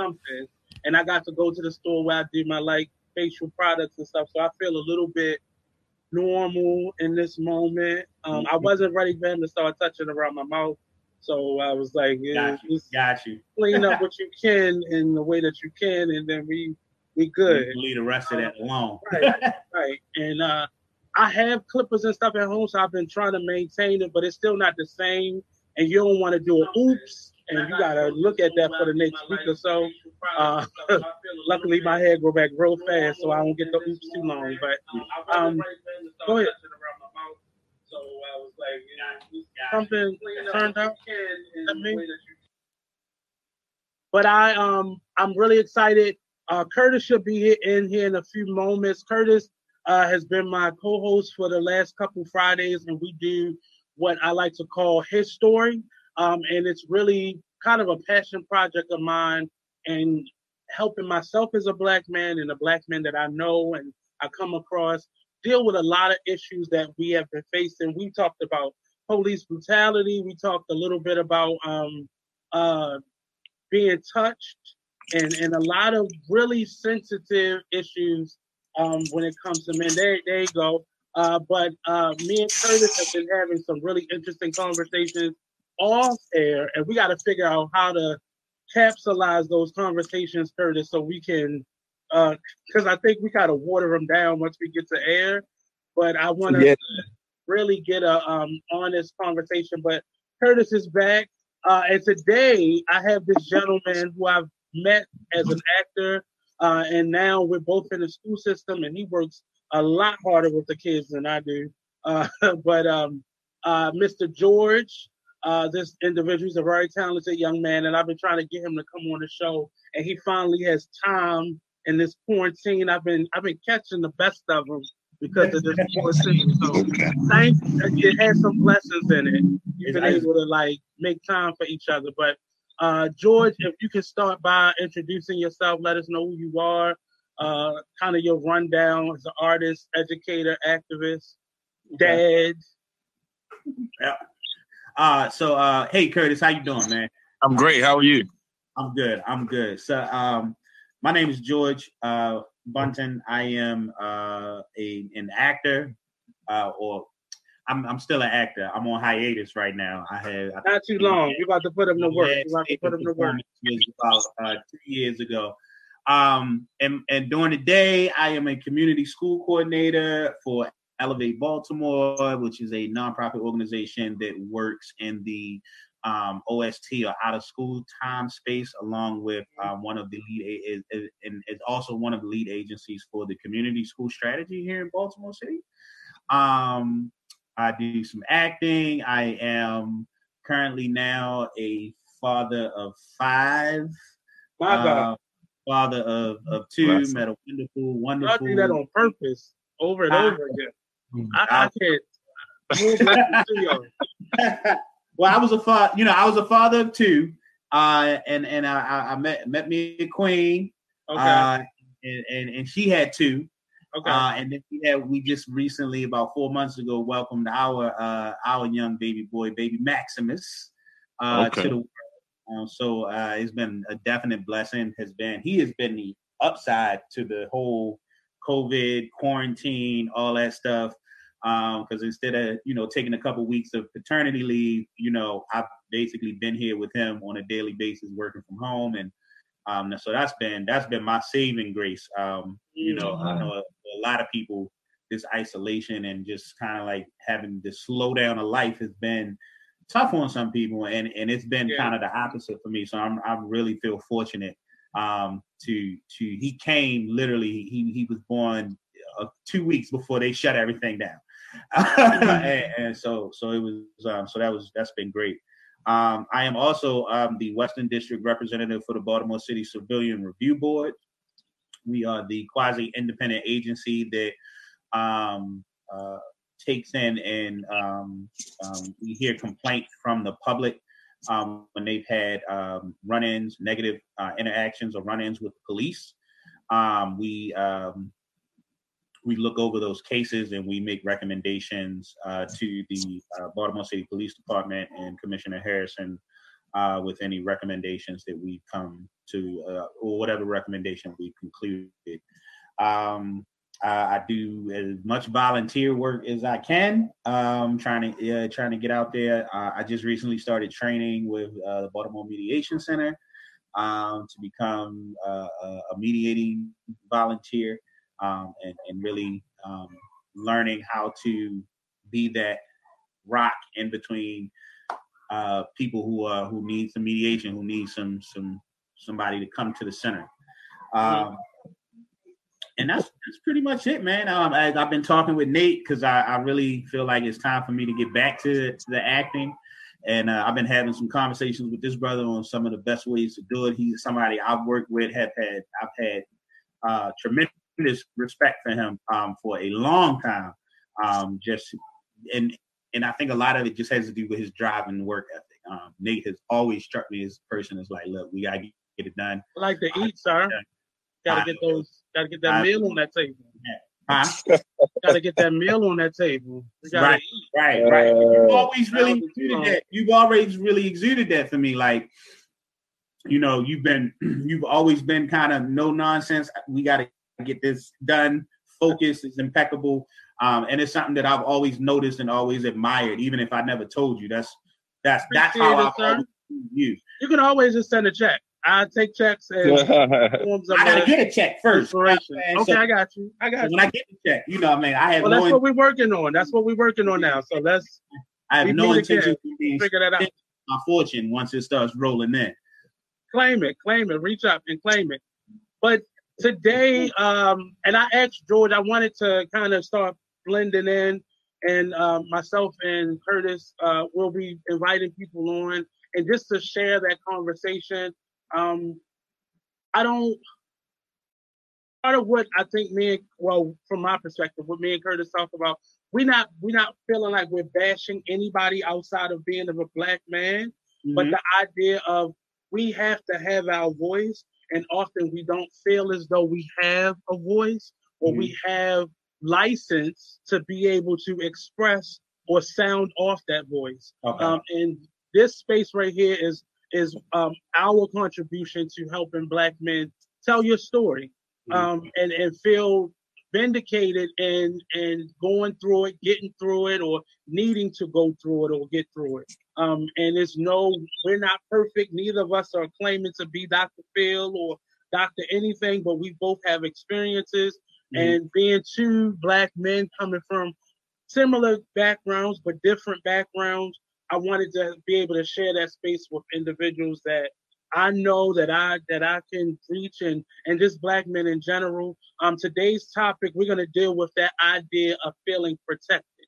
something, and I got to go to the store where I do my like facial products and stuff. So I feel a little bit normal in this moment. Um, I wasn't ready for him to start touching around my mouth. So I was like, yeah, got you. just Got you. clean up what you can in the way that you can, and then we we good. You Leave the rest of that alone. Right, right. And uh, I have clippers and stuff at home, so I've been trying to maintain it, but it's still not the same. And you don't want to do an oops, and you gotta look at that for the next week or so. Uh, luckily, my hair grow back real fast, so I don't get the oops too long. But um, go ahead. Something turned mean, but I um I'm really excited. Uh, Curtis should be in here in a few moments. Curtis uh, has been my co-host for the last couple Fridays, and we do what I like to call his story. Um, and it's really kind of a passion project of mine, and helping myself as a black man and a black man that I know and I come across deal with a lot of issues that we have been facing. We talked about police brutality. We talked a little bit about um, uh, being touched and, and a lot of really sensitive issues um, when it comes to men. There, there you go. Uh, but uh, me and Curtis have been having some really interesting conversations off air, and we got to figure out how to capsulize those conversations, Curtis, so we can. Because I think we gotta water them down once we get to air. But I want to Yeah. really get a um, honest conversation. But Curtis is back, uh, and today I have this gentleman who I've met as an actor, uh, and now we're both in the school system, and he works a lot harder with the kids than I do. Uh, but um, uh, Mr. George, uh, this individual is a very talented young man, and I've been trying to get him to come on the show, and he finally has time in this quarantine. I've been I've been catching the best of him because of this quarantine. So thank it has some blessings in it. You've been able to like make time for each other. But uh, George, if you can start by introducing yourself, let us know who you are, uh, kind of your rundown as an artist, educator, activist, dad. Yeah. Uh, so uh, hey Curtis, how you doing, man? I'm great. How are you? I'm good. I'm good. So um, my name is George uh, Bunton. I am uh, a an actor, uh, or I'm I'm still an actor. I'm on hiatus right now. I have I Not too long. You about to put him to work. last You about to put him to work. was about uh, two years ago. Um, and, and during the day, I am a community school coordinator for Elev8 Baltimore, which is a nonprofit organization that works in the um, OST or out of school time space, along with um, one of the lead a- is, is, and is also one of the lead agencies for the community school strategy here in Baltimore City. Um, I do some acting. I am currently now a father of five. My God. Uh, father of, of two, met a wonderful, wonderful. I do that on purpose over and over again. I, I can't. More blessings to y'all. well, I was a father, you know, I was a father of two, uh, and and I, I- I met met me a queen, Okay. uh, and, and and she had two, okay. uh, and then we had we just recently about four months ago welcomed our uh, our young baby boy, baby Maximus, uh, Okay. to the world. Um, so uh, it's been a definite blessing. Has been he has been the upside to the whole COVID quarantine, all that stuff. Because instead of you know taking a couple weeks of paternity leave, you know I've basically been here with him on a daily basis, working from home, and um, so that's been that's been my saving grace. Um, you know, I know a, a lot of people this isolation and just kind of like having to slow down of life has been tough on some people, and and it's been Yeah. kind of the opposite for me. So I'm I really feel fortunate um, to to he came literally he he was born uh, two weeks before they shut everything down, and, and so so it was um, so that was that's been great. Um, I am also um, the Western District representative for the Baltimore City Civilian Review Board. We are the quasi independent agency that um, uh, takes in and um, um, we hear complaints from the public um, when they've had um, run-ins, negative uh, interactions or run-ins with the police. Um, we um, we look over those cases and we make recommendations uh, to the uh, Baltimore City Police Department and Commissioner Harrison uh, with any recommendations that we come to uh, or whatever recommendation we concluded. Um, I do as much volunteer work as I can. Um, trying to uh, trying to get out there. Uh, I just recently started training with uh, the Baltimore Mediation Center um, to become uh, a mediating volunteer um, and, and, really um, learning how to be that rock in between uh, people who uh, who need some mediation, who need some some somebody to come to the center. Um, and that's that's pretty much it, man. Um, I, have been talking with Nate because I, I, really feel like it's time for me to get back to, to the acting, and uh, I've been having some conversations with this brother on some of the best ways to do it. He's somebody I've worked with, have had I've had uh, tremendous respect for him um, for a long time. Um, just and and I think a lot of it just has to do with his drive and work ethic. Um, Nate has always struck me as a person that's like, look, we gotta get it done. I like to eat, sir. Gotta get those. Gotta get that I, meal on that table. Huh? gotta get that meal on that table. Right, eat. right, right. You've always really exuded that. You've always really exuded that for me. Like, you know, you've been, you've always been kind of no nonsense. We got to get this done. Focus is impeccable, um, and it's something that I've always noticed and always admired. Even if I never told you, that's that's that's how I you. You can always just send a check. I take checks as forms of I gotta get a check first. Okay, so, I got you. I got so you. When I get the check, you know, what I mean, I have. Well, no that's in- what we're working on. That's what we're working on now. So let's. I have no intention of figure that out. My fortune once it starts rolling in. Claim it, claim it, reach up and claim it. But today, um, and I asked George, I wanted to kind of start blending in, and uh, myself and Curtis uh, will be inviting people on, and just to share that conversation um, I don't. Part of what I think me and well, from my perspective, what me and Curtis talk about, we're not we're not feeling like we're bashing anybody outside of being of a black man, mm-hmm. but the idea of we have to have our voice, and often we don't feel as though we have a voice or mm-hmm. we have license to be able to express or sound off that voice. Okay. Um, and this space right here is is um, our contribution to helping black men tell your story mm-hmm. um, and, and feel vindicated and and going through it, getting through it, or needing to go through it or get through it. Um, and it's no, we're not perfect. Neither of us are claiming to be Dr. Phil or Dr. Anything, but we both have experiences. Mm-hmm. And being two black men coming from similar backgrounds but different backgrounds, I wanted to be able to share that space with individuals that I know that I that I can reach and and just black men in general. Um, today's topic we're gonna deal with that idea of feeling protected,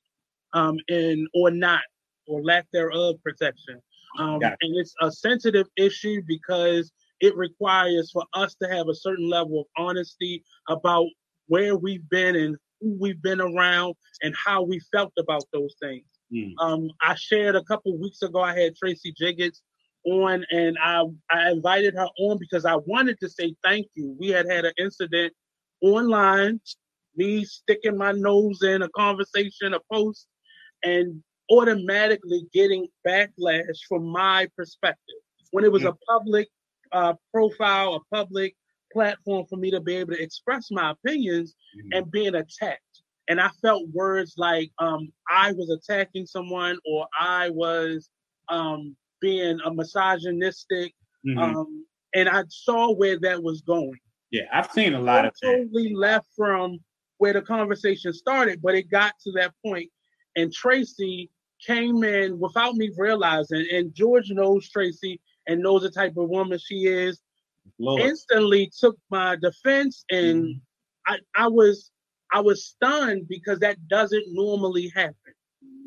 um, and or not or lack thereof protection. Um, and it's a sensitive issue because it requires for us to have a certain level of honesty about where we've been and who we've been around and how we felt about those things. Mm. Um, I shared a couple weeks ago. I had Tracy Jiggets on, and I I invited her on because I wanted to say thank you. We had had an incident online, me sticking my nose in a conversation, a post, and automatically getting backlash from my perspective. When it was mm. a public uh, profile, a public platform for me to be able to express my opinions mm. and being attacked and I felt words like um, I was attacking someone or I was um, being a misogynistic, mm-hmm. um, and I saw where that was going. Yeah, I've seen a lot I of totally that. left from where the conversation started, but it got to that point, and Tracy came in without me realizing, and George knows Tracy and knows the type of woman she is. Lord. Instantly took my defense, and mm-hmm. I, I was I was stunned because that doesn't normally happen.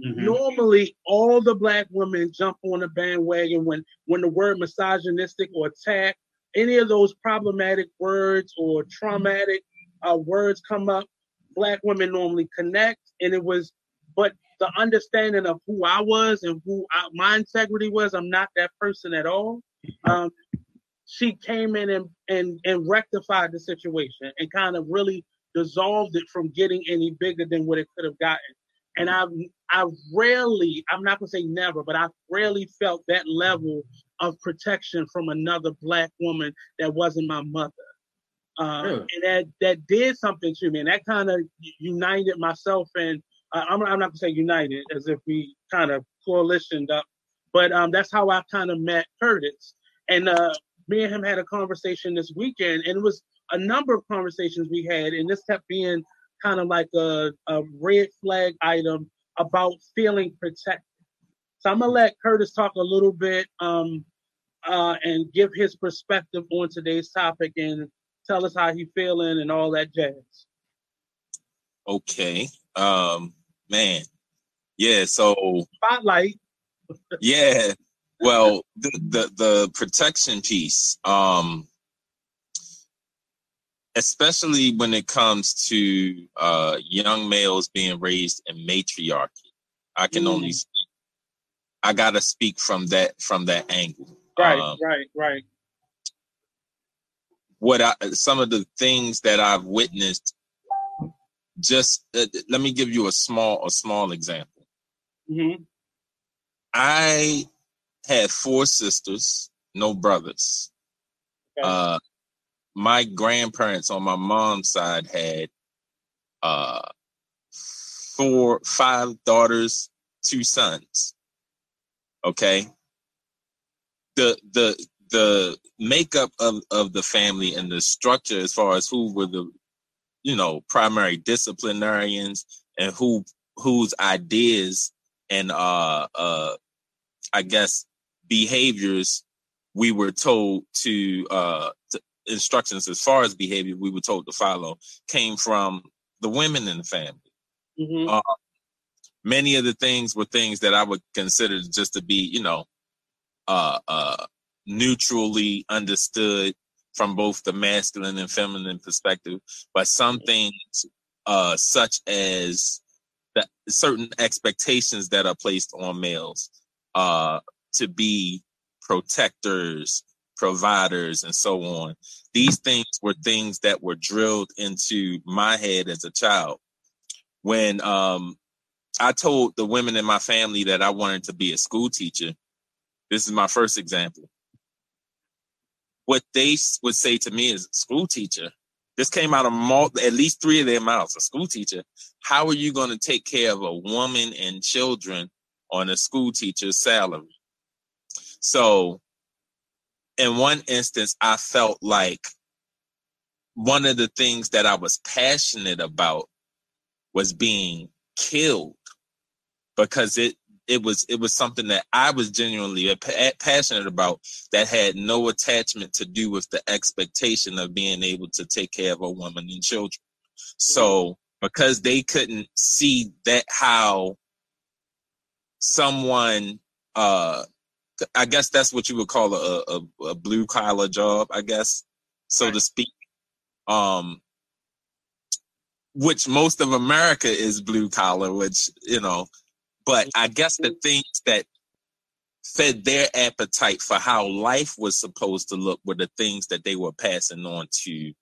Mm-hmm. Normally, all the black women jump on the bandwagon when when the word misogynistic or attack, any of those problematic words or traumatic uh, words come up. Black women normally connect, and it was, but the understanding of who I was and who I, my integrity was, I'm not that person at all. Um, she came in and, and and rectified the situation and kind of really dissolved it from getting any bigger than what it could have gotten. And I've I rarely, I'm not gonna say never, but I rarely felt that level of protection from another black woman that wasn't my mother. Uh, really? And that that did something to me, and that kind of united myself and uh, I'm, I'm not gonna say united as if we kind of coalitioned up, but um, that's how I kind of met Curtis. And uh, me and him had a conversation this weekend, and it was a number of conversations we had, and this kept being kind of like a, a red flag item about feeling protected. So I'm gonna let Curtis talk a little bit um, uh, and give his perspective on today's topic and tell us how he feeling and all that jazz. Okay, um, man, yeah. So spotlight. yeah. Well, the, the the protection piece. Um, especially when it comes to uh, young males being raised in matriarchy. I can mm. only speak, I gotta speak from that from that angle. Right, um, right, right. What I some of the things that I've witnessed. Just uh, let me give you a small a small example. Mm-hmm. I had four sisters, no brothers. Okay. Uh, my grandparents on my mom's side had uh four five daughters two sons okay? The the the makeup of of the family and the structure as far as who were the you know primary disciplinarians and who whose ideas and uh uh i guess behaviors we were told to uh to, instructions as far as behavior we were told to follow came from the women in the family. Mm-hmm. Uh, many of the things were things that I would consider just to be, you know, uh, uh, neutrally understood from both the masculine and feminine perspective, but some things, uh, such as the certain expectations that are placed on males, uh, to be protectors, providers, and so on. These things were things that were drilled into my head as a child. When um, I told the women in my family that I wanted to be a school teacher, this is my first example. What they would say to me is, "School teacher." This came out of mul- at least three of their mouths. A school teacher. How are you going to take care of a woman and children on a school teacher's salary? So in one instance, I felt like one of the things that I was passionate about was being killed because it it was it was something that I was genuinely passionate about that had no attachment to do with the expectation of being able to take care of a woman and children. So because they couldn't see that how someone uh I guess that's what you would call a, a, a blue collar job, I guess, so right. to speak. Um, which most of America is blue collar, which, you know, but I guess the things that fed their appetite for how life was supposed to look were the things that they were passing on to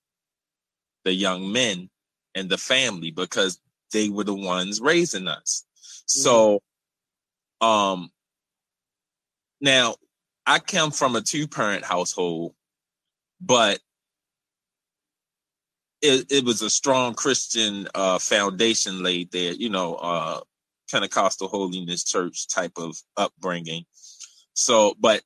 the young men and the family because they were the ones raising us. So, um, now, I come from a two parent household, but it, it was a strong Christian uh, foundation laid there, you know, uh, Pentecostal holiness church type of upbringing. So, but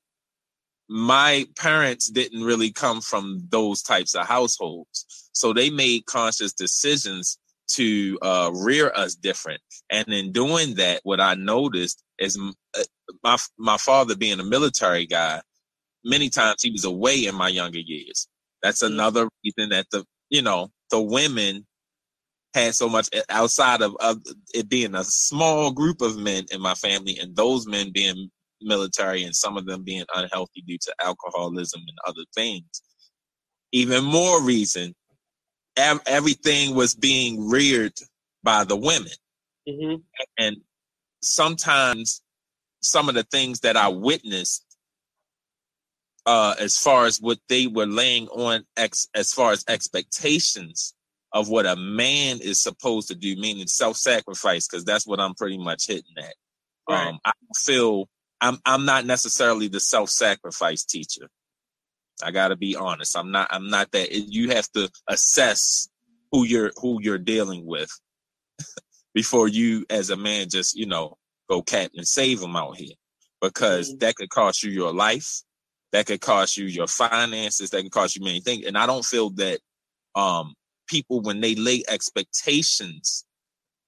my parents didn't really come from those types of households. So they made conscious decisions to uh, rear us different. And in doing that, what I noticed is uh, my my father being a military guy, many times he was away in my younger years. That's mm-hmm. another reason that the you know the women had so much eh, outside of, of it being a small group of men in my family, and those men being military, and some of them being unhealthy due to alcoholism and other things. Even more reason, everything was being reared by the women, mm-hmm. and sometimes some of the things that I witnessed uh, as far as what they were laying on ex- as far as expectations of what a man is supposed to do, meaning self-sacrifice, because that's what I'm pretty much hitting at. Right. Um, I feel I'm I'm not necessarily the self-sacrifice teacher. I got to be honest. I'm not I'm not that you have to assess who you're who you're dealing with before you as a man just, you know, go cat and save them out here because mm-hmm. that could cost you your life. That could cost you your finances. That could cost you many things. And I don't feel that um, people, when they lay expectations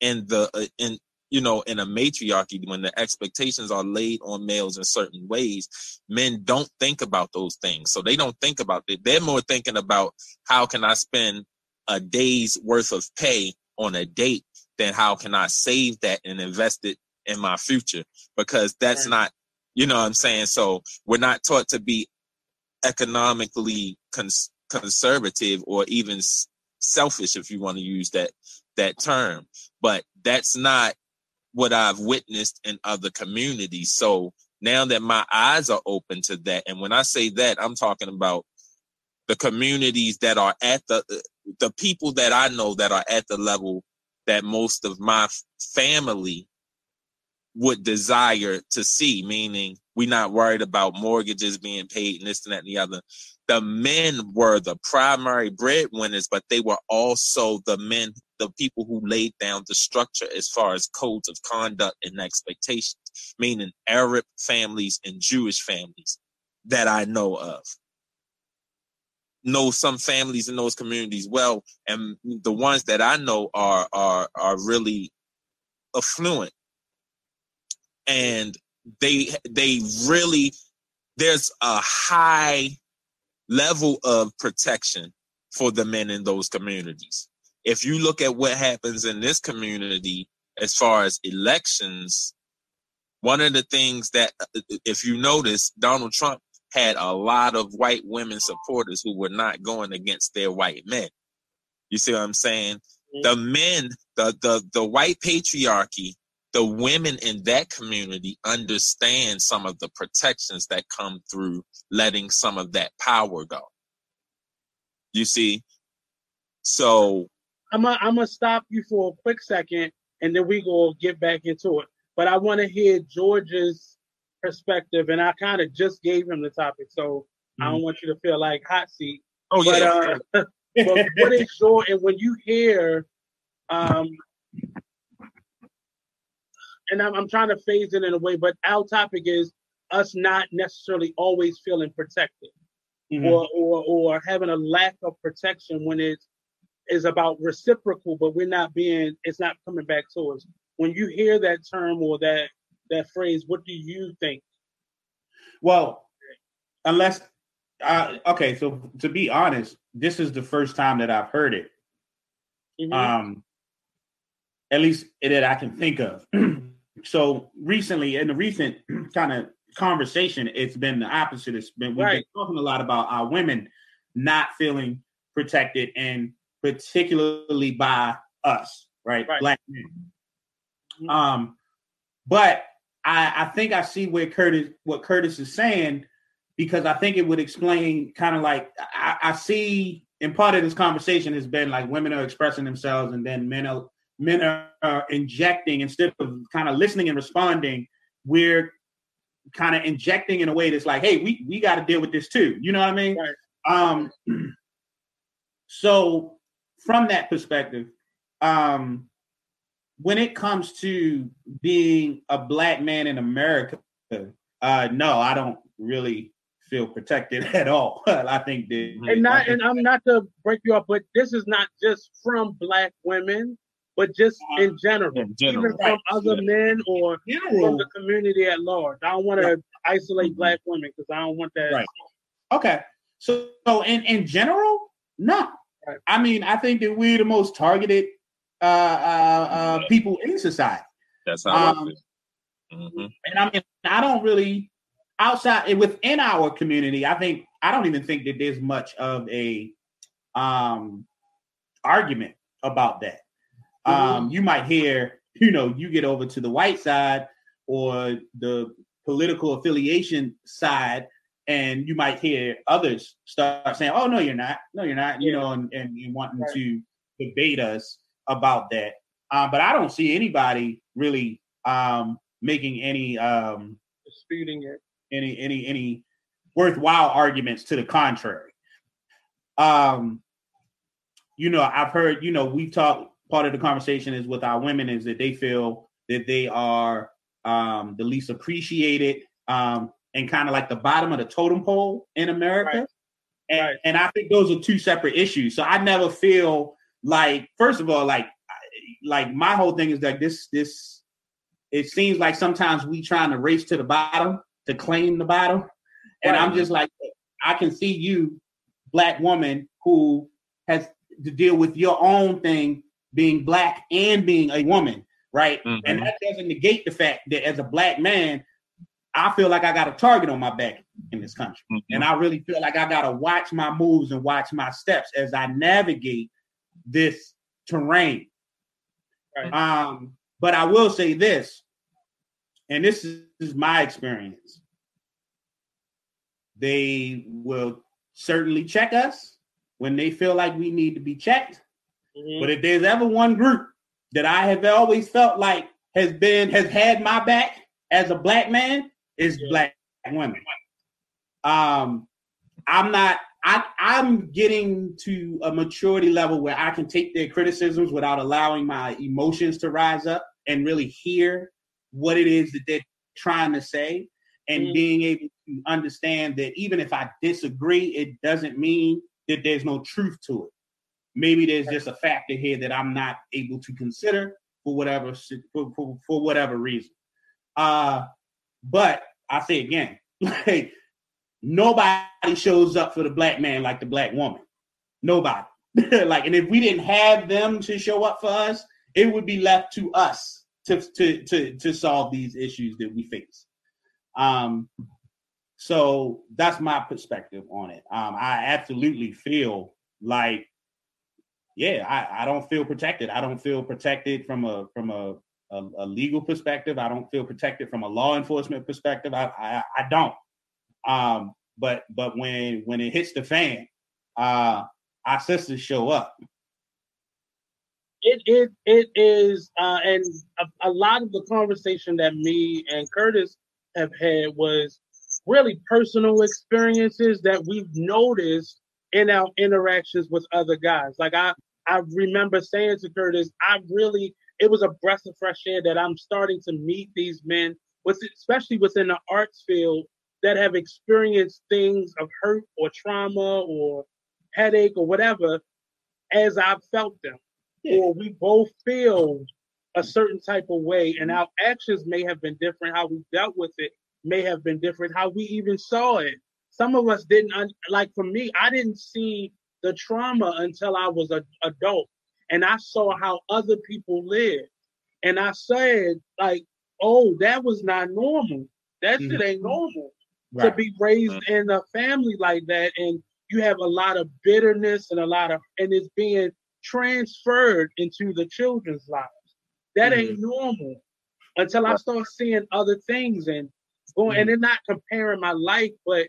in the uh, in you know in a matriarchy, when the expectations are laid on males in certain ways, men don't think about those things. So they don't think about it. They're more thinking about how can I spend a day's worth of pay on a date than how can I save that and invest it in my future because that's right. not you know what I'm saying? So we're not taught to be economically cons- conservative or even selfish, if you want to use that that term. But that's not what I've witnessed in other communities. So now that my eyes are open to that, and when I say that, I'm talking about the communities that are at the uh, the people that I know that are at the level that most of my family would desire to see, meaning we're not worried about mortgages being paid and this and that and the other. The men were the primary breadwinners, but they were also the men, the people who laid down the structure as far as codes of conduct and expectations, meaning Arab families and Jewish families that I know of. Know some families in those communities well, and the ones that I know are are are really affluent and they they really there's a high level of protection for the men in those communities. If you look at what happens in this community as far as elections, one of the things that, if you notice, Donald Trump had a lot of white women supporters who were not going against their white men. You see what I'm saying? Mm-hmm. The men, the the the white patriarchy the women in that community understand some of the protections that come through letting some of that power go. You see? So I'm gonna I'm gonna stop you for a quick second and then we go get back into it. But I want to hear George's perspective, and I kind of just gave him the topic, so mm-hmm. I don't mm-hmm. want you to feel like hot seat. Oh but, yeah. Uh, but what is your and when you hear um, and I'm, I'm trying to phase it in a way, but our topic is us not necessarily always feeling protected mm-hmm. or, or or having a lack of protection when it is about reciprocal, but we're not being it's not coming back to us. When you hear that term or that that phrase, what do you think? Well, unless uh, okay, so to be honest, this is the first time that I've heard it. Mm-hmm. Um, at least that I can think of. so recently, in the recent kind of conversation, it's been the opposite. It's been we've right. been talking a lot about our women not feeling protected, and particularly by us, right, right. black men. Mm-hmm. Um, but I, I think I see where Curtis, what Curtis is saying, because I think it would explain kind of like I, I see. And part of this conversation has been like women are expressing themselves, and then men are men are, are injecting instead of kind of listening and responding, we're kind of injecting in a way that's like, hey, we we got to deal with this too. You know what I mean? Right. Um, so from that perspective, um, when it comes to being a black man in America, uh, no, I don't really feel protected at all. I think that, and not, and I'm not to break you up, but this is not just from black women but just uh, in general, in general even right. from other yeah. men or general. from the community at large. I don't want to yeah. isolate mm-hmm. black women because I don't want that. Right. Okay. So, so in in general, no. I mean, I think that we're the most targeted uh, uh, uh, people in society. That's how um, mm-hmm. And I mean, I don't really outside within our community. I think I don't even think that there's much of a um argument about that. Mm-hmm. Um, you might hear, you know, you get over to the white side or the political affiliation side, and you might hear others start saying, "Oh, no, you're not. No, you're not." You know, and, and, and wanting right. to debate us about that. Um, but I don't see anybody really um, making any um, disputing it. Any any any worthwhile arguments to the contrary. Um, you know, I've heard, you know, we've talked part of the conversation is with our women is that they feel that they are um the least appreciated um and kind of like the bottom of the totem pole in America. Right. And, right. and I think those are two separate issues. So I never feel like, first of all, like, like my whole thing is that this, this, it seems like sometimes we trying to race to the bottom to claim the bottom. And right. I'm just like, I can see you, black woman, who has to deal with your own thing being black and being a woman, right? Mm-hmm. And that doesn't negate the fact that as a black man, I feel like I got a target on my back in this country. Mm-hmm. And I really feel like I got to watch my moves and watch my steps as I navigate this terrain. Right. Um, but I will say this, and this is, this is my experience. They will certainly check us when they feel like we need to be checked. Mm-hmm. But if there's ever one group that I have always felt like has been has had my back as a black man, is yeah. black women. Um, I'm not. I, I'm getting to a maturity level where I can take their criticisms without allowing my emotions to rise up and really hear what it is that they're trying to say and mm. being able to understand that even if I disagree, it doesn't mean that there's no truth to it. Maybe there's just a factor here that I'm not able to consider for whatever for, for, for whatever reason. Uh, but I say again, like nobody shows up for the black man like the black woman. Nobody. like, and if we didn't have them to show up for us, it would be left to us to to to to solve these issues that we face. Um, so that's my perspective on it. Um, I absolutely feel like, yeah, I, I don't feel protected. I don't feel protected from a from a a, a, legal perspective. I don't feel protected from a law enforcement perspective. I I, I don't. Um, but but when when it hits the fan, uh, our sisters show up. It it it is, uh, and a, a lot of the conversation that me and Curtis have had was really personal experiences that we've noticed in our interactions with other guys. Like I I remember saying to Curtis, I really it was a breath of fresh air that I'm starting to meet these men, with especially within the arts field, that have experienced things of hurt or trauma or headache or whatever, as I've felt them, yeah. or we both feel a certain type of way, and mm-hmm. our actions may have been different. How we dealt with it may have been different. How we even saw it. Some of us didn't like. For me, I didn't see the trauma until I was an adult and I saw how other people lived. And I said, like, oh, that was not normal. That mm-hmm. shit ain't normal right. to be raised mm-hmm. in a family like that. And you have a lot of bitterness and a lot of, and it's being transferred into the children's lives. That mm-hmm. ain't normal until I start seeing other things and going, and mm-hmm. then not comparing my life, but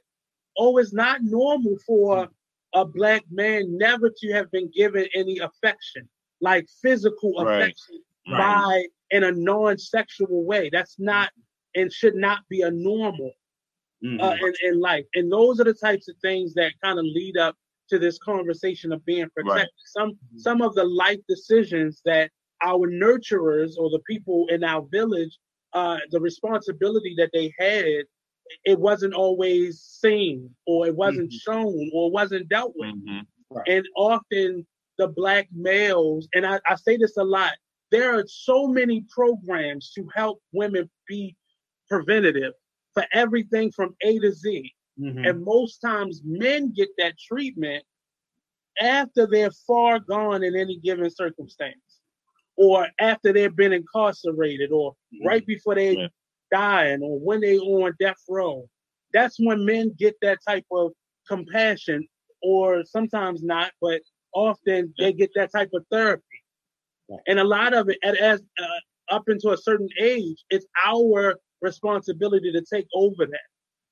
oh, it's not normal for mm a black man never to have been given any affection, like physical right. affection right. by in a non-sexual way. That's not and should not be a normal mm-hmm. uh, in, in life. And those are the types of things that kind of lead up to this conversation of being protected. Right. Some mm-hmm. some of the life decisions that our nurturers or the people in our village, uh, the responsibility that they had it wasn't always seen or it wasn't mm-hmm. shown or it wasn't dealt with. Mm-hmm. Right. And often the black males, and I, I say this a lot, there are so many programs to help women be preventative for everything from A to Z. Mm-hmm. And most times men get that treatment after they're far gone in any given circumstance, or after they've been incarcerated, or mm-hmm. right before they yeah dying or when they on death row. That's when men get that type of compassion, or sometimes not, but often they get that type of therapy. And a lot of it, as uh, up into a certain age, it's our responsibility to take over that.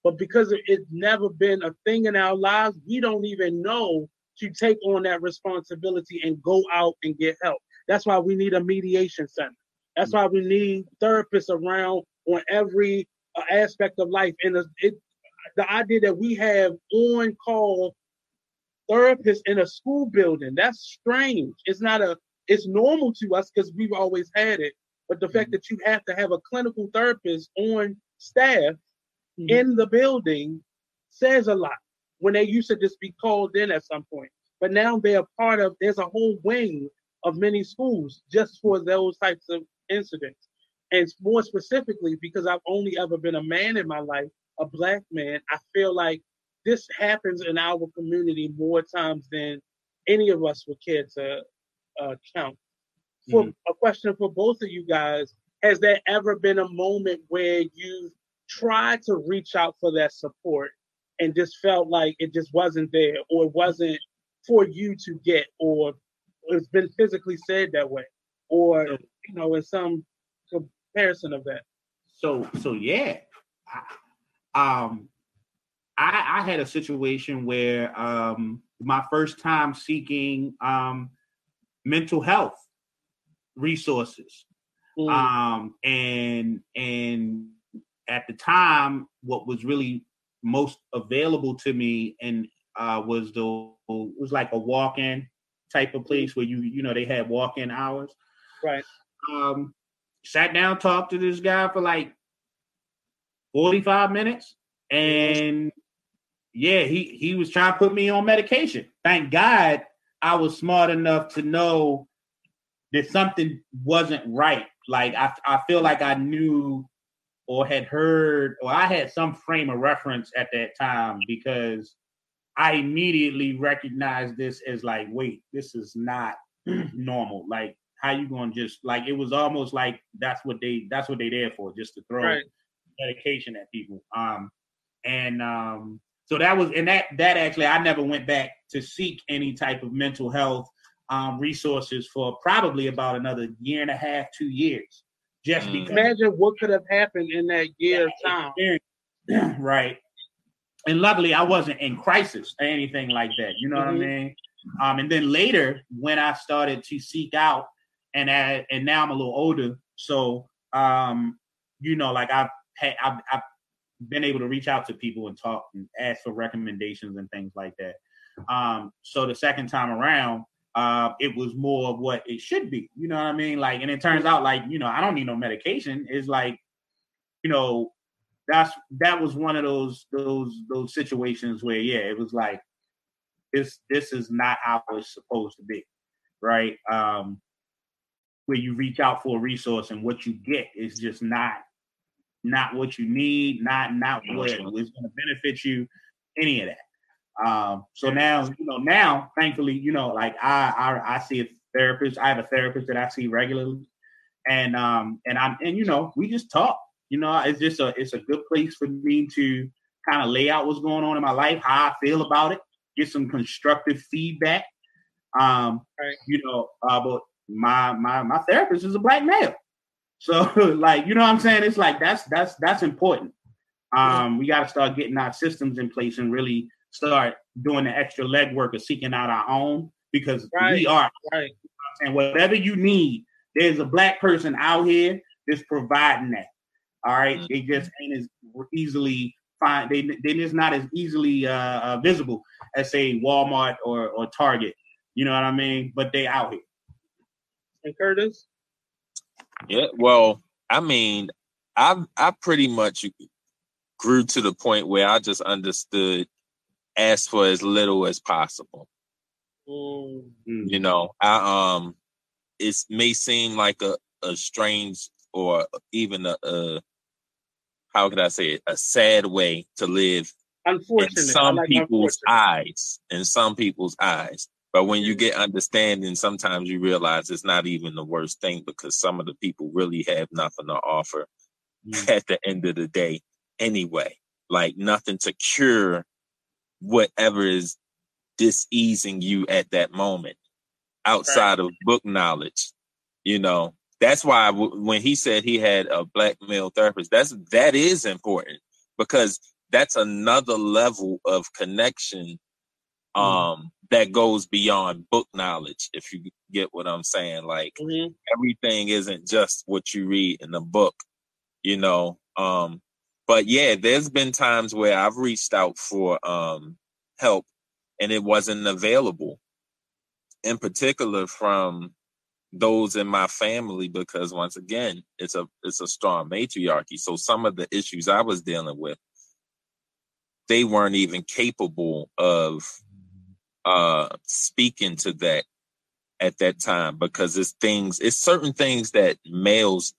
But because it's never been a thing in our lives, we don't even know to take on that responsibility and go out and get help. That's why we need a mediation center. That's why we need therapists around on every aspect of life. And it, the idea that we have on call therapists in a school building, that's strange. It's not a, it's normal to us because we've always had it. But the mm-hmm. fact that you have to have a clinical therapist on staff mm-hmm. in the building says a lot when they used to just be called in at some point. But now they're part of, there's a whole wing of many schools just for those types of incidents. And more specifically, because I've only ever been a man in my life, a black man, I feel like this happens in our community more times than any of us would care to uh, count. For mm-hmm. a question for both of you guys, has there ever been a moment where you've tried to reach out for that support and just felt like it just wasn't there or it wasn't for you to get or it's been physically said that way or you know in some comparison of that so so yeah I, um i i had a situation where um my first time seeking um mental health resources mm. um and and at the time what was really most available to me and uh, was the was like a walk-in type of place where you you know they had walk-in hours. Right. Um, sat down, talked to this guy for like forty-five minutes, and yeah, he he was trying to put me on medication. Thank God I was smart enough to know that something wasn't right. Like I I feel like I knew or had heard or I had some frame of reference at that time because I immediately recognized this as like, wait, this is not normal. Like, how you gonna just like it was almost like that's what they that's what they there for, just to throw right. medication at people. Um and um so that was and that that actually I never went back to seek any type of mental health um resources for probably about another year and a half, two years. Just mm. because imagine what could have happened in that year of time. right. And luckily I wasn't in crisis or anything like that. You know mm-hmm. what I mm-hmm. mean? Um, and then later when I started to seek out and add, and now I'm a little older, so um, you know, like I've had I've, I've been able to reach out to people and talk and ask for recommendations and things like that. Um, so the second time around, uh, it was more of what it should be. You know what I mean? Like, and it turns out like, you know, I don't need no medication. It's like, you know, that's that was one of those those those situations where yeah, it was like this this is not how it's supposed to be. Right. Um where you reach out for a resource and what you get is just not not what you need, not not what is going to benefit you, any of that. Um, so now, you know, now thankfully, you know, like I, I, I see a therapist. I have a therapist that I see regularly, and um, and I'm, and you know, we just talk. You know, it's just a, it's a good place for me to kind of lay out what's going on in my life, how I feel about it, get some constructive feedback. Um, right. you know, uh, but my my my therapist is a black male, so like, you know, what I'm saying it's like that's that's that's important. Um, we got to start getting our systems in place and really start doing the extra legwork of seeking out our own because right, we are right. And whatever you need, there's a black person out here that's providing that. All right? mm-hmm. they just ain't as easily find. They they just not as easily uh, uh, visible as say Walmart or or Target. You know what I mean? But they out here. And Curtis. Yeah. Well, I mean, I I pretty much grew to the point where I just understood ask for as little as possible. Mm-hmm. You know, I um, it may seem like a a strange or even a, a how could I say it, a sad way to live Unfortunately, in some like people's eyes. In some people's eyes. But when you get understanding, sometimes you realize it's not even the worst thing because some of the people really have nothing to offer mm. at the end of the day anyway. Like nothing to cure whatever is diseasing you at that moment outside right. of book knowledge you know that's why w- when he said he had a black male therapist that's that is important because that's another level of connection mm-hmm. um mm. That goes beyond book knowledge if you get what i'm saying like mm-hmm. everything isn't just what you read in the book you know um but yeah, there's been times where I've reached out for um, help and it wasn't available. In particular, from those in my family, because once again, it's a it's a strong matriarchy. So some of the issues I was dealing with, they weren't even capable of uh, speaking to that at that time because it's things, it's certain things that males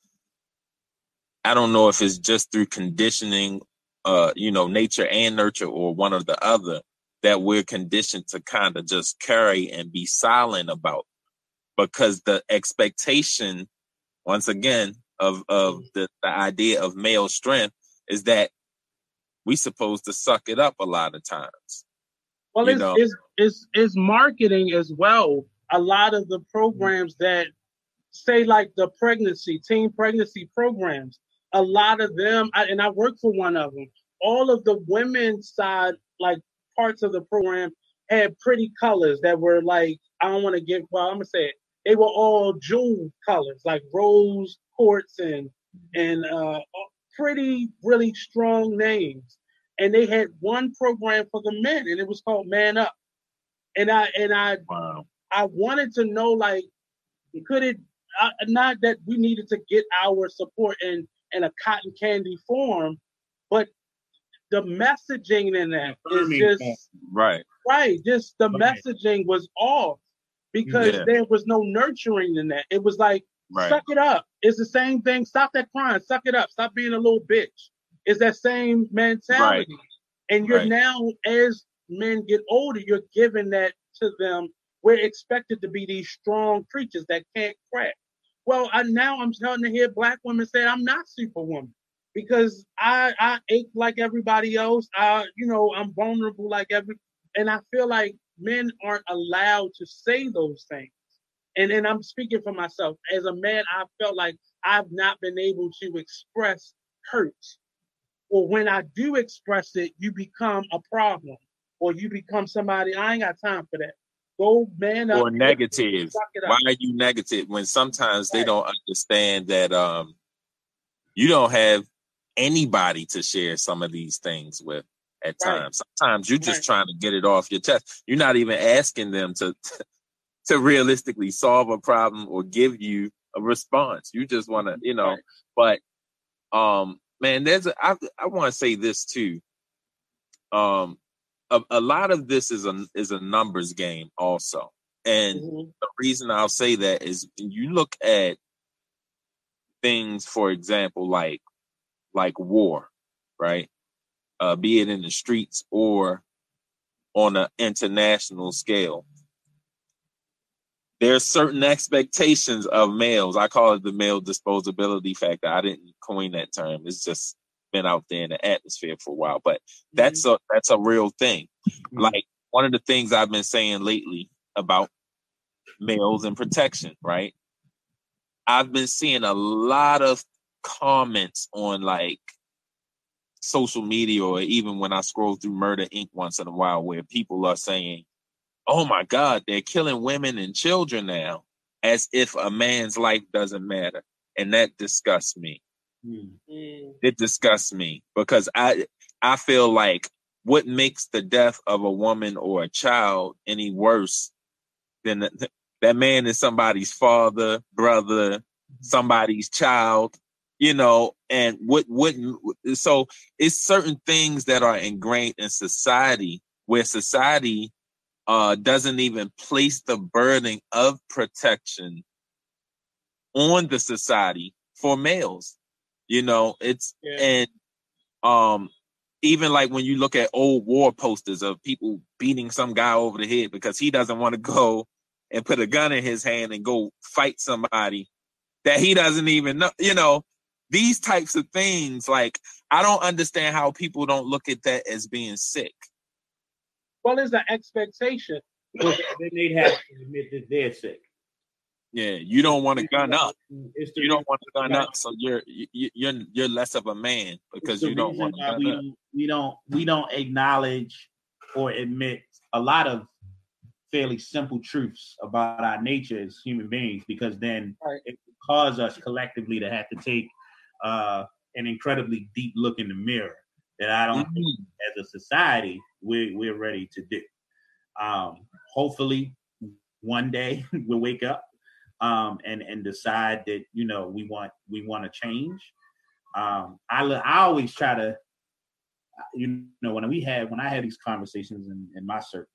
I don't know if it's just through conditioning, uh, you know, nature and nurture or one or the other that we're conditioned to kind of just carry and be silent about because the expectation, once again, of, of mm. the, the idea of male strength is that we supposed to suck it up a lot of times. Well, it's, it's, it's, it's marketing as well. A lot of the programs that say like the pregnancy, teen pregnancy programs, a lot of them, I, and I work for one of them. All of the women's side, like parts of the program, had pretty colors that were like I don't want to get. Well, I'm gonna say it. They were all jewel colors, like rose quartz and and uh, pretty really strong names. And they had one program for the men, and it was called Man Up. And I and I wow. I wanted to know like could it uh, not that we needed to get our support and in a cotton candy form, but the messaging in that is just right. Right. Just the messaging was off because yeah. there was no nurturing in that. It was like, right. suck it up. It's the same thing. Stop that crying. Suck it up. Stop being a little bitch. It's that same mentality. Right. And you're right. now, as men get older, you're giving that to them. We're expected to be these strong creatures that can't crack. Well, I, now I'm starting to hear black women say I'm not superwoman because I I ache like everybody else. I you know I'm vulnerable like every, and I feel like men aren't allowed to say those things. And and I'm speaking for myself as a man. I felt like I've not been able to express hurt, or when I do express it, you become a problem, or you become somebody. I ain't got time for that. Go man up. Or negative. Why are you negative when sometimes right. they don't understand that um you don't have anybody to share some of these things with at right. times. Sometimes you're just right. trying to get it off your chest. You're not even asking them to to realistically solve a problem or give you a response. You just want to, you know, but um man, there's a, I I want to say this too. Um a, a lot of this is a is a numbers game also. And mm-hmm. the reason I'll say that is you look at things, for example, like like war, right? Uh, be it in the streets or on an international scale. There's certain expectations of males. I call it the male disposability factor. I didn't coin that term. It's just been out there in the atmosphere for a while, but that's mm-hmm. a that's a real thing. Mm-hmm. Like one of the things I've been saying lately about males and protection, right? I've been seeing a lot of comments on like social media or even when I scroll through Murder Inc. once in a while where people are saying, Oh my God, they're killing women and children now, as if a man's life doesn't matter. And that disgusts me. Mm. It disgusts me because I I feel like what makes the death of a woman or a child any worse than the, that man is somebody's father, brother, somebody's child, you know, and what wouldn't so it's certain things that are ingrained in society where society uh doesn't even place the burden of protection on the society for males you know, it's yeah. and um even like when you look at old war posters of people beating some guy over the head because he doesn't want to go and put a gun in his hand and go fight somebody that he doesn't even know, you know, these types of things like I don't understand how people don't look at that as being sick. Well, it's an expectation. then they'd have to admit that they're sick. Yeah, you don't want to gun up. You don't want to gun up, so you're you're you're less of a man because you don't want to gun we, up. We don't we don't acknowledge or admit a lot of fairly simple truths about our nature as human beings because then right. it cause us collectively to have to take uh, an incredibly deep look in the mirror that I don't mm-hmm. think as a society we're we're ready to do. Um, hopefully, one day we'll wake up um, and and decide that you know we want we want to change. Um, I I always try to, you know, when we had when I had these conversations in, in my circle,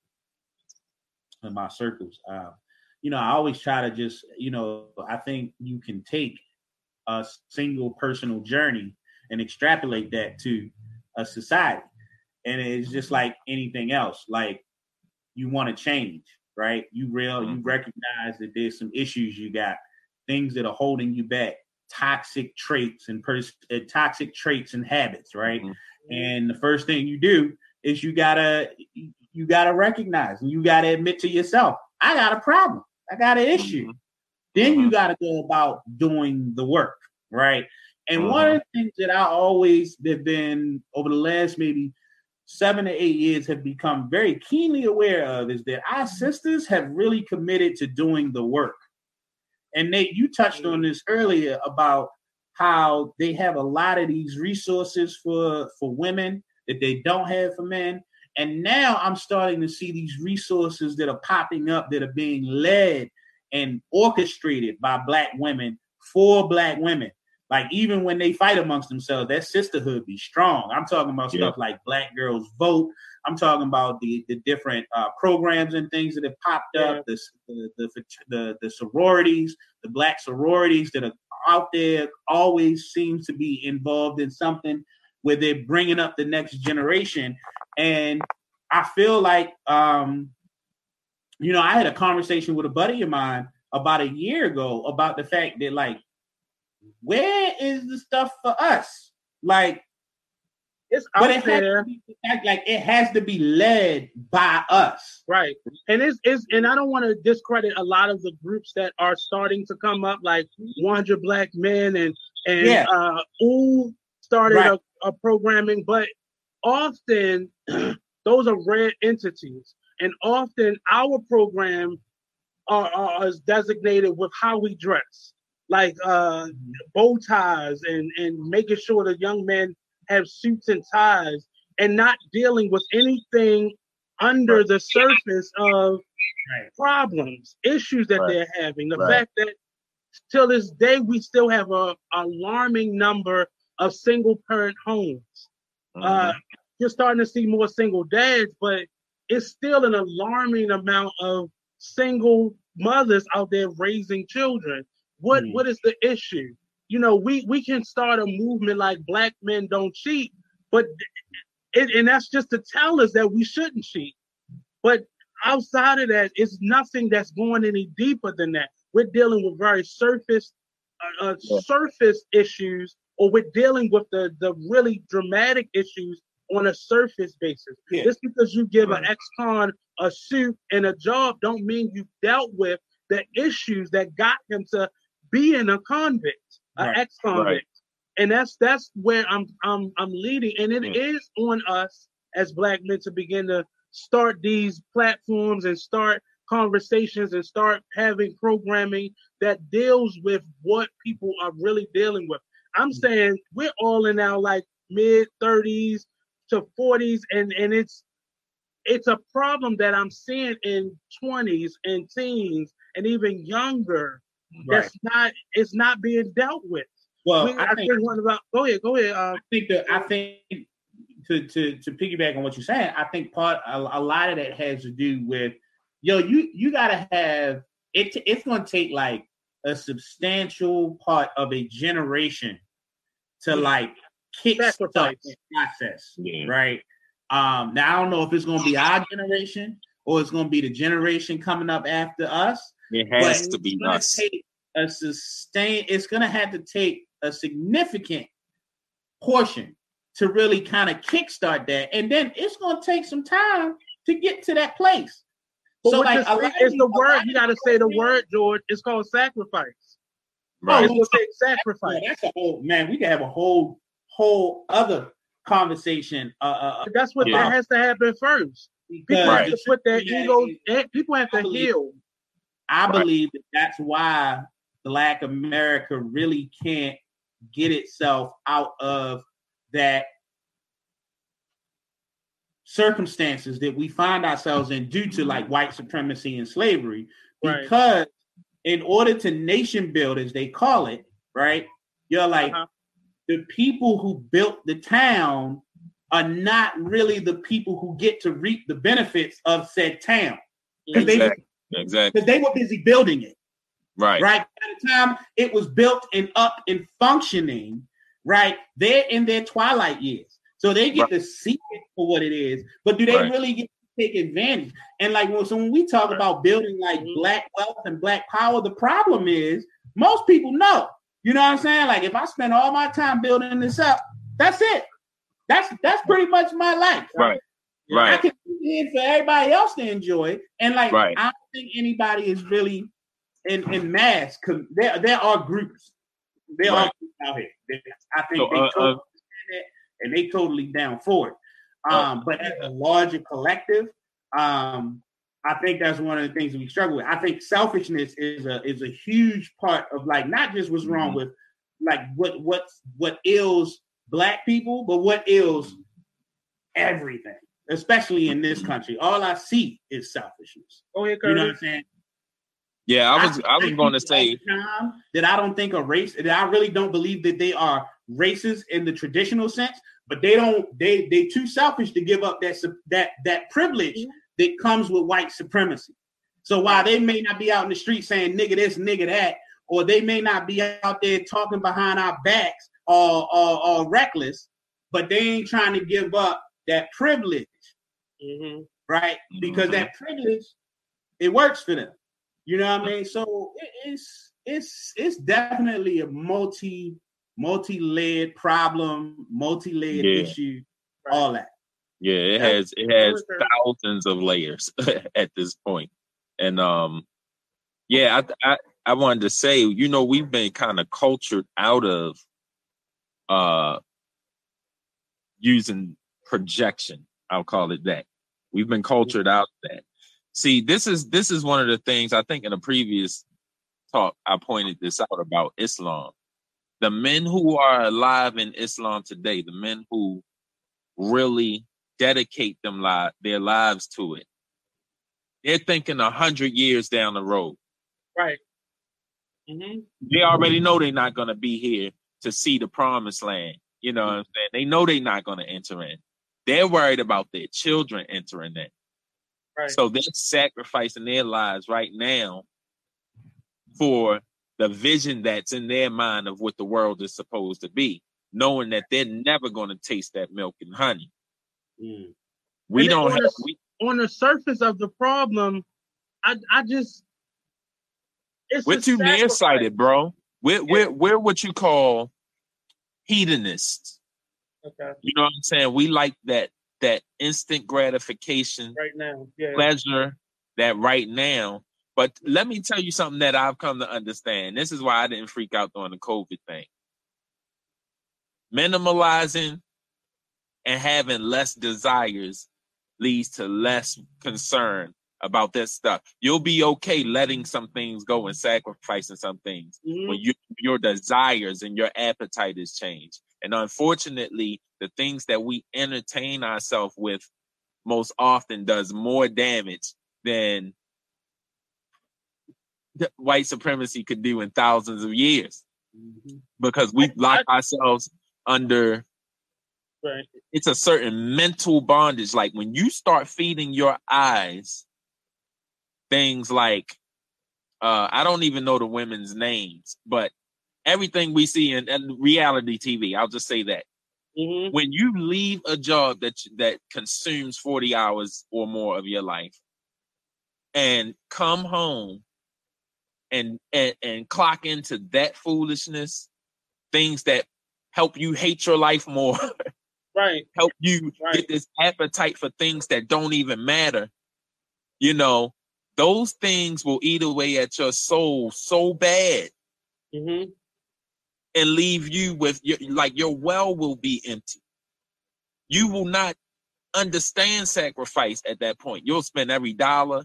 in my circles, uh, you know, I always try to just, you know, I think you can take a single personal journey and extrapolate that to a society. And it's just like anything else. Like you want to change, right? You real, you mm-hmm. recognize that there's some issues you got, things that are holding you back, toxic traits and pers- uh, toxic traits and habits, right? Mm-hmm. And the first thing you do is you gotta you gotta recognize and you gotta admit to yourself, I got a problem. I got an issue. Mm-hmm. Then you mm-hmm. got to go about doing the work, right? And mm-hmm. one of the things that I always have been over the last maybe seven to eight years have become very keenly aware of is that our sisters have really committed to doing the work. And Nate, you touched on this earlier about how they have a lot of these resources for for women that they don't have for men. And now I'm starting to see these resources that are popping up that are being led and orchestrated by black women for black women. Like even when they fight amongst themselves, that sisterhood be strong. I'm talking about yeah. stuff like Black Girls Vote. I'm talking about the the different uh, programs and things that have popped yeah. up. The, the, the the the sororities, the black sororities that are out there, always seems to be involved in something where they're bringing up the next generation. And I feel like, um, you know, I had a conversation with a buddy of mine about a year ago about the fact that, like, where is the stuff for us? Like, it's out it there. Be, like it has to be led by us, right? And it's, it's and I don't want to discredit a lot of the groups that are starting to come up, like 100 Black Men and and yeah. uh, Ooh started right. a, a programming, but often those are rare entities, and often our program are, are is designated with how we dress, like uh, bow ties and and making sure the young men have suits and ties, and not dealing with anything under the surface of right. problems, issues that right. they're having. The right. fact that till this day we still have a alarming number of single parent homes. Mm-hmm. Uh, you're starting to see more single dads, but it's still an alarming amount of single mothers out there raising children. What mm. what is the issue? You know, we we can start a movement like Black Men Don't Cheat, but it, and that's just to tell us that we shouldn't cheat. But outside of that, it's nothing that's going any deeper than that. We're dealing with very surface uh, uh, yeah. surface issues, or we're dealing with the the really dramatic issues on a surface basis. Yeah. Just because you give right. an ex-con a suit and a job don't mean you dealt with the issues that got him to being a convict, an right. ex-convict. Right. And that's that's where I'm I'm I'm leading. And it mm. is on us as black men to begin to start these platforms and start conversations and start having programming that deals with what people are really dealing with. I'm mm. saying we're all in our like mid 30s, to 40s and and it's it's a problem that I'm seeing in 20s and teens and even younger. Right. That's not it's not being dealt with. Well, we, I, I, think, one about go ahead, go ahead. Uh, I think that I think to to to piggyback on what you're saying, I think part a, a lot of that has to do with yo, you you gotta have it. It's gonna take like a substantial part of a generation to like kickstart the process, yeah. right? Um, now I don't know if it's going to be our generation or it's going to be the generation coming up after us. It has to be us. A sustain. It's going to have to take a significant portion to really kind of kickstart that, and then it's going to take some time to get to that place. But so, like, it's the word you got to say the word, George. It's called sacrifice. Right. Oh, it's going to take sacrifice. That's a whole man. We can have a whole whole other conversation. Uh, uh, uh That's what yeah. that has to happen first. People right. have to put their ego. People have to believe, heal. I believe that that's why Black America really can't get itself out of that circumstances that we find ourselves in due to like white supremacy and slavery because right. in order to nation build as they call it right you're like uh-huh. the people who built the town are not really the people who get to reap the benefits of said town because exactly. they, exactly. they were busy building it right right by the time it was built and up and functioning right they're in their twilight years so they get right. to see it for what it is, but do they right. really get to take advantage? And like when, so when we talk right. about building like mm-hmm. black wealth and black power, the problem is most people know. You know what I'm saying? Like if I spend all my time building this up, that's it. That's that's pretty much my life. Right. Right. I can do it for everybody else to enjoy. And like right. I don't think anybody is really in, in mass there there are groups. There right. are groups out here. I think so, they uh, uh, and they totally down for it. Um, but as a larger collective, um, I think that's one of the things we struggle with. I think selfishness is a is a huge part of like not just what's wrong mm-hmm. with like what what what ills black people, but what ills everything, especially in this country. All I see is selfishness. Oh, yeah, Curtis. you know what I'm saying? Yeah, I was I, I was going to say that I don't think a race that I really don't believe that they are racist in the traditional sense, but they don't they they too selfish to give up that that that privilege mm-hmm. that comes with white supremacy. So while they may not be out in the street saying nigga this, nigga that, or they may not be out there talking behind our backs or, or, or reckless, but they ain't trying to give up that privilege, mm-hmm. right? Because mm-hmm. that privilege, it works for them. You know what I mean? So it's it's it's definitely a multi multi-layered problem, multi-layered yeah. issue, all that. Yeah, it has it has thousands of layers at this. And um yeah, I, I I wanted to say, you know, we've been kind of cultured out of uh using projection. I'll call it that. We've been cultured out of that. See, this is this is one of the things I think in a previous talk I pointed this out about Islam the men who are alive in Islam today, the men who really dedicate them li- their lives to it, they're thinking a hundred years down the road. Right. Mm-hmm. They already know they're not going to be here to see the promised land. You know what I'm saying? They know they're not going to enter in. They're worried about their children entering in. Right. So they're sacrificing their lives right now for the vision that's in their mind of what the world is supposed to be, knowing that they're never going to taste that milk and honey. Mm. We and don't have. The, we, on the surface of the problem, I I just we're too nearsighted, bro. We're yeah. we're we're what you call hedonists. Okay. You know what I'm saying? We like that that instant gratification, right now, yeah. pleasure, that right now. But let me tell you something that I've come to understand. This is why I didn't freak out during the COVID thing. Minimalizing and having less desires leads to less concern about this stuff. You'll be okay letting some things go and sacrificing some things mm-hmm. when you, your desires and your appetite is changed. And unfortunately, the things that we entertain ourselves with most often does more damage than white supremacy could do in thousands of years mm-hmm. because we lock ourselves under right. it's a certain mental bondage like when you start feeding your eyes things like uh i don't even know the women's names but everything we see in, in reality tv i'll just say that mm-hmm. when you leave a job that that consumes 40 hours or more of your life and come home and and and clock into that foolishness, things that help you hate your life more. right. Help you right. get this appetite for things that don't even matter. You know, those things will eat away at your soul so bad. Mm-hmm. And leave you with your like your well will be empty. You will not understand sacrifice at that point. You'll spend every dollar,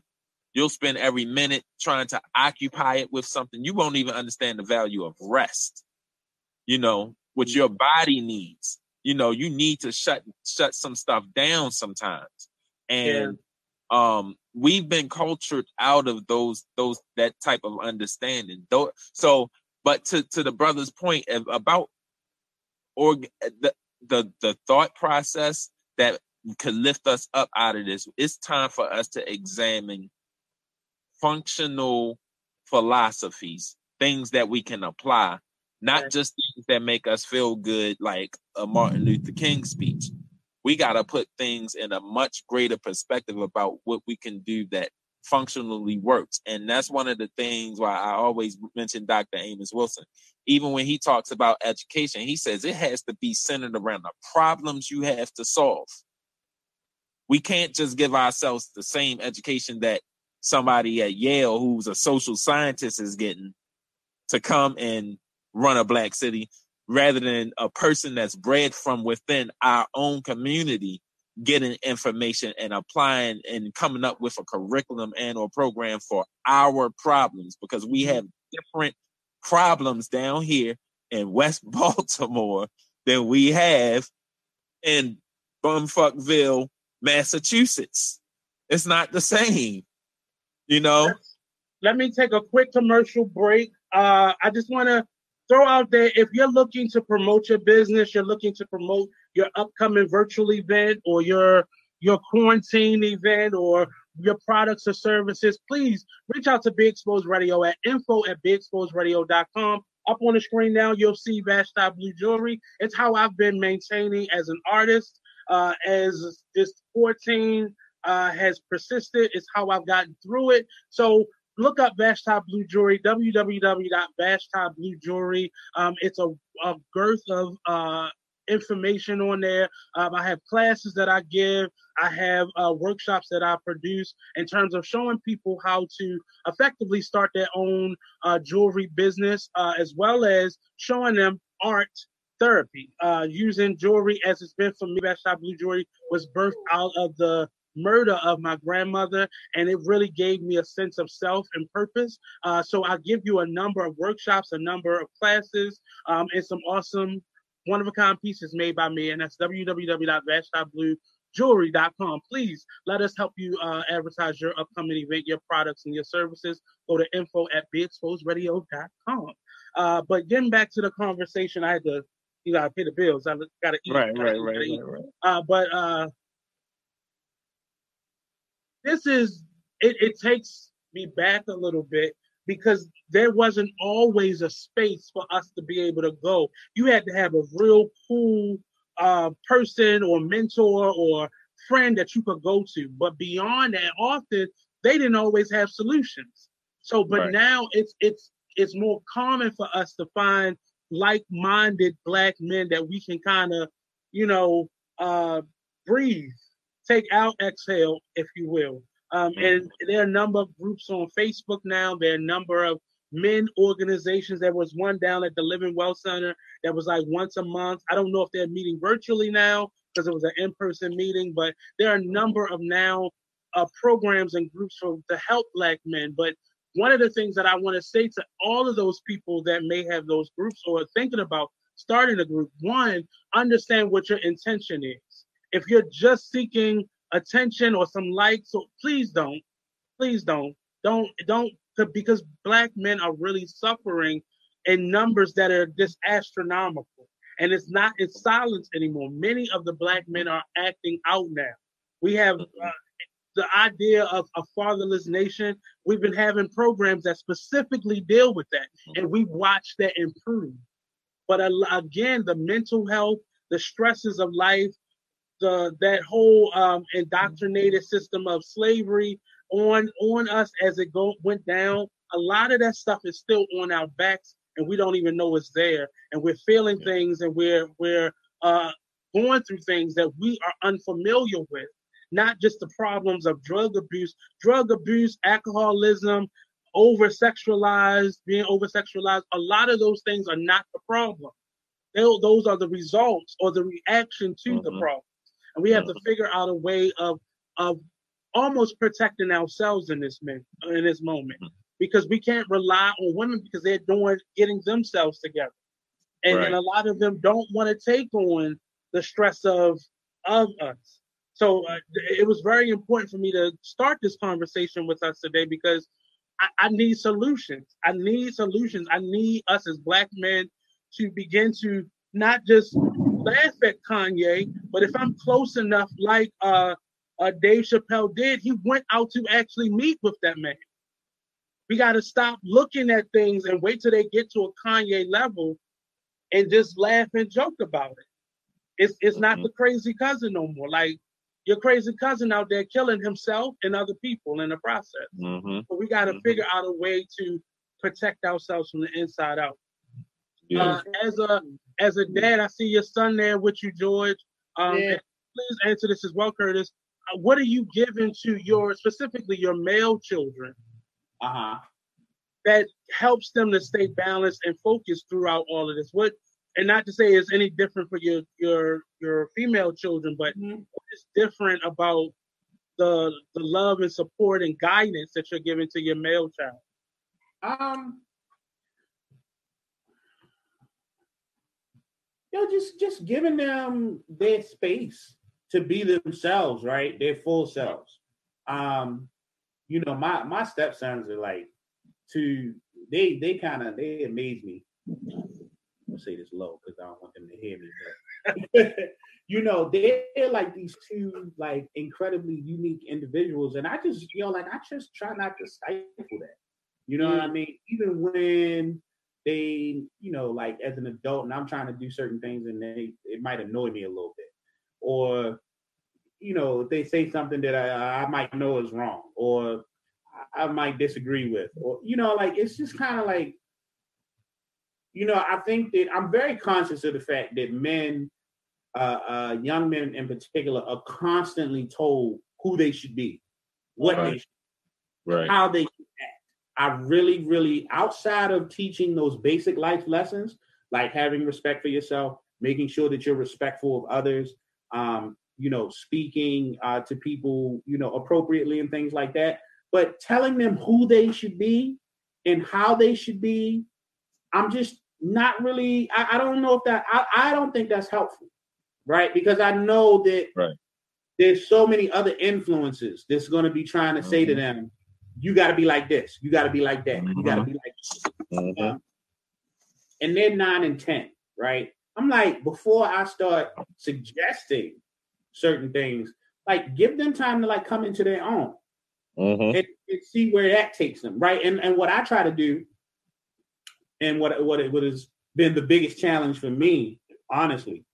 You'll spend every minute trying to occupy it with something. You won't even understand the value of rest. you know, what your body needs. You know, you need to shut shut some stuff down sometimes. And yeah. um we've been cultured out of those those that type of understanding. Though so but to to the brother's point about or the the the thought process that could lift us up out of this, it's time for us to examine functional philosophies, things that we can apply, not just things that make us feel good, like a Martin Luther King speech. We got to put things in a much greater perspective about what we can do that functionally works. And that's one of the things why I always mention Dr. Amos Wilson. Even when he talks about education, he says it has to be centered around the problems you have to solve. We can't just give ourselves the same education that somebody at Yale who's a social scientist is getting to come and run a black city rather than a person that's bred from within our own community getting information and applying and coming up with a curriculum and or program for our problems because we have different problems down here in West Baltimore than we have in Bumfuckville, Massachusetts. It's not the same. You know? Let me take a quick commercial break. Uh, I just want to throw out there if you're looking to promote your business, you're looking to promote your upcoming virtual event or your your quarantine event or your products or services, please reach out to Be Exposed Radio at info at beexposedradio.com. Up on the screen now, you'll see Vashti Blue Jewelry. It's how I've been maintaining as an artist. Uh, as this 14 uh, has persisted. It's how I've gotten through it. So look up Vashti Blue Jewelry, www.vashti Um, it's a, a girth of uh, information on there. Um, I have classes that I give. I have uh, workshops that I produce in terms of showing people how to effectively start their own uh, jewelry business, uh, as well as showing them art therapy. Uh, using jewelry as it's been for me, Vashti Blue Jewelry was birthed out of the murder of my grandmother, and it really gave me a sense of self and purpose. Uh, so I give you a number of workshops, a number of classes, um, and some awesome one of a kind pieces made by me, and that's www.vashtibluejewelry.com. Please let us help you uh, advertise your upcoming event, your products, and your services. Go to info at beexposedradio.com. Uh, but getting back to the conversation, I had to, you gotta pay the bills. I gotta eat. Right, right, right, right, right. Uh, but uh, this is it, it takes me back a little bit because there wasn't always a space for us to be able to go. You had to have a real cool uh, person or mentor or friend that you could go to. But beyond that, often they didn't always have solutions. So, but right. now it's it's it's more common for us to find like-minded black men that we can kind of, you know, uh, breathe take out exhale, if you will. Um, mm-hmm. and there are a number of groups on Facebook now. There are a number of men organizations. There was one down at the Living Well Center that was like once a month. I don't know if they're meeting virtually now because it was an in-person meeting, but there are a number of now uh, programs and groups for to help Black men. But one of the things that I want to say to all of those people that may have those groups or thinking about starting a group, one, understand what your intention is if you're just seeking attention or some likes, so please don't, please don't, don't, don't, because black men are really suffering in numbers that are just astronomical. And it's not in silence anymore. Many of the black men are acting out now. We have uh, the idea of a fatherless nation. We've been having programs that specifically deal with that, and we've watched that improve. But again, the mental health, the stresses of life, the that whole um, indoctrinated system of slavery on on us as it go went down. A lot of that stuff is still on our backs, and we don't even know it's there. And we're feeling yeah. things, and we're we're uh, going through things that we are unfamiliar with. Not just the problems of drug abuse, drug abuse, alcoholism, over sexualized, being over sexualized. A lot of those things are not the problem. those are the results or the reaction to mm-hmm. the problem and we have to figure out a way of of almost protecting ourselves in this in this moment because we can't rely on women because they're doing getting themselves together. and, right. and a lot of them don't want to take on the stress of of us. So uh, it was very important for me to start this conversation with us today because I, I need solutions. I need solutions. I need us as black men to begin to not just laugh at Kanye, but if I'm close enough, like uh, uh, Dave Chappelle did, he went out to actually meet with that man. We got to stop looking at things and wait till they get to a Kanye level and just laugh and joke about it. It's it's not mm-hmm. the crazy cousin no more. Like your crazy cousin out there killing himself and other people in the process. Mm-hmm. So we got to mm-hmm. figure out a way to protect ourselves from the inside out. Yeah. Uh, as a as a dad, I see your son there with you, George. Um, yeah. Please answer this as well, Curtis. Uh, what are you giving to your specifically your male children? Uh huh. That helps them to stay balanced and focused throughout all of this. What and not to say it's any different for your your your female children, but mm-hmm. it's different about the the love and support and guidance that you're giving to your male child. Um, you know, just just giving them their space to be themselves, right? Their full selves. Um, you know, my my stepsons are like to they they kind of they amaze me I'm say this low because I don't want them to hear me. But you know, they're like these two like incredibly unique individuals, and I just you know like I just try not to stifle that. You know mm. what I mean? Even when they, you know, like as an adult, and I'm trying to do certain things, and they it might annoy me a little bit, or you know, they say something that I, I might know is wrong, or I might disagree with, or you know, like it's just kind of like you know, I think that I'm very conscious of the fact that men, uh, uh, young men in particular, are constantly told who they should be, what right. they should, right. how they. I really, really, outside of teaching those basic life lessons, like having respect for yourself, making sure that you're respectful of others, um, you know, speaking uh, to people, you know, appropriately and things like that. But telling them who they should be and how they should be I'm just not really. I, I don't know if that. I, I don't think that's helpful, right? Because I know that right. there's so many other influences that's going to be trying to mm-hmm. say to mm-hmm. them, "You got to be like this. You got to be like that. Mm-hmm. You got to be like." Mm-hmm. Um, and they're nine and ten, right? I'm like, before I start suggesting certain things, like give them time to like come into their own mm-hmm. and, and, see where that takes them, right? And and what I try to do and what what it what has been the biggest challenge for me, honestly,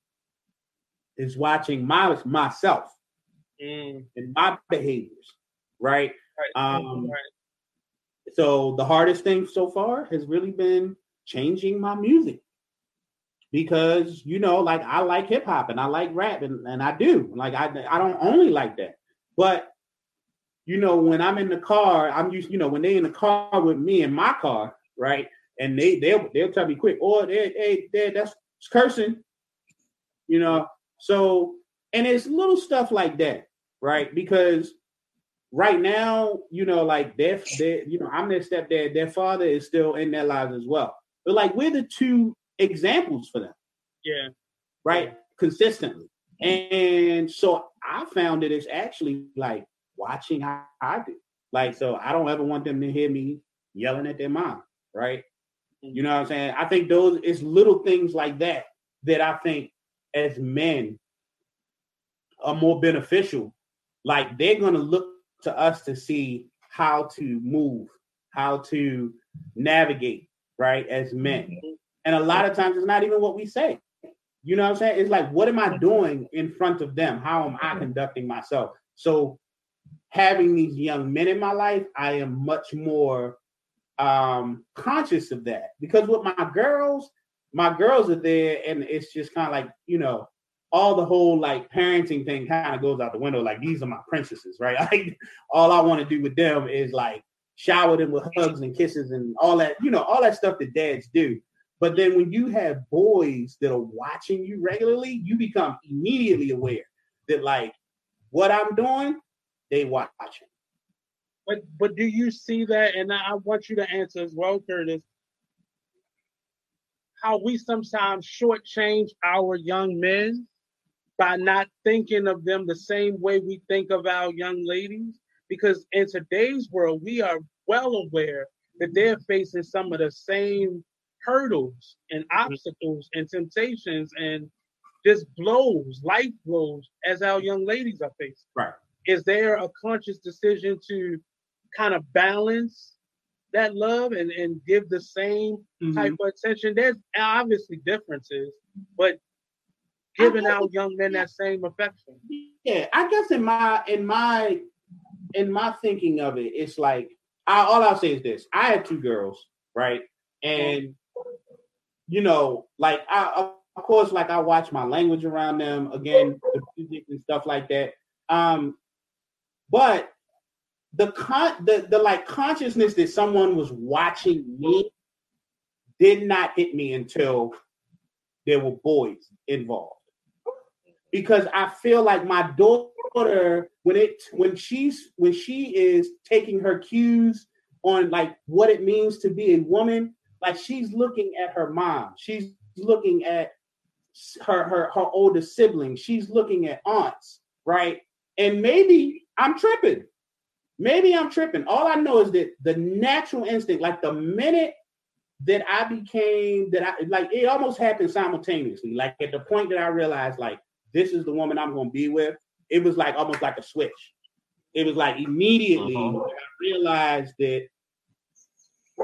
is watching my myself mm. and my behaviors. Right. Right. Um, right. So the hardest thing so far has really been changing my music because you know, like I like hip hop and I like rap and, and I do. Like I I don't only like that, but you know, when I'm in the car, I'm used, you know, when they in the car with me in my car, right? and they they'll they'll tell me quick, or oh, they hey, they, that's cursing, you know. So and it's little stuff like that, right? Because right now, you know, like their, their you know, I'm their stepdad, their father is still in their lives as well. But like we're the two examples for them. Yeah. Right? Consistently. And so I found that it's actually like watching how I do. Like, so I don't ever want them to hear me yelling at their mom, right? You know what I'm saying? I think those it's little things like that that I think as men are more beneficial. Like they're gonna look to us to see how to move, how to navigate, right, as men. And a lot of times it's not even what we say. You know what I'm saying? It's like, what am I doing in front of them? How am I conducting myself? So having these young men in my life, I am much more um conscious of that because with my girls, my girls are there, and it's just kind of like you know all the whole like parenting thing kind of goes out the window. Like these are my princesses, right? Like all I want to do with them is like shower them with hugs and kisses and all that, you know, all that stuff that dads do. But then when you have boys that are watching you regularly, you become immediately aware that like what I'm doing, they watching. But but do you see that? And I want you to answer as well, Curtis. how we sometimes shortchange our young men by not thinking of them the same way we think of our young ladies. Because in today's world, we are well aware that they're facing some of the same hurdles and mm-hmm. obstacles and temptations and just blows, life blows, as our young ladies are facing. Right. Is there a conscious decision to kind of balance that love and, and give the same mm-hmm. type of attention? There's obviously differences, but giving our young men that same affection. Yeah, I guess in my in my in my thinking of it, it's like I, all I'll say is this: I had two girls, right, and you know, like I of course, like I watch my language around them again, the music and stuff like that. Um, but the con the, the like consciousness that someone was watching me did not hit me until there were boys involved. Because I feel like my daughter, when it when she's when she is taking her cues on like what it means to be a woman, like she's looking at her mom, she's looking at her her her older siblings. She's looking at aunts, right? And maybe I'm tripping. Maybe I'm tripping. All I know is that the natural instinct, like the minute that I became that I like it almost happened simultaneously. Like at the point that I realized like this is the woman I'm gonna be with, it was like almost like a switch. It was like immediately uh-huh. I realized that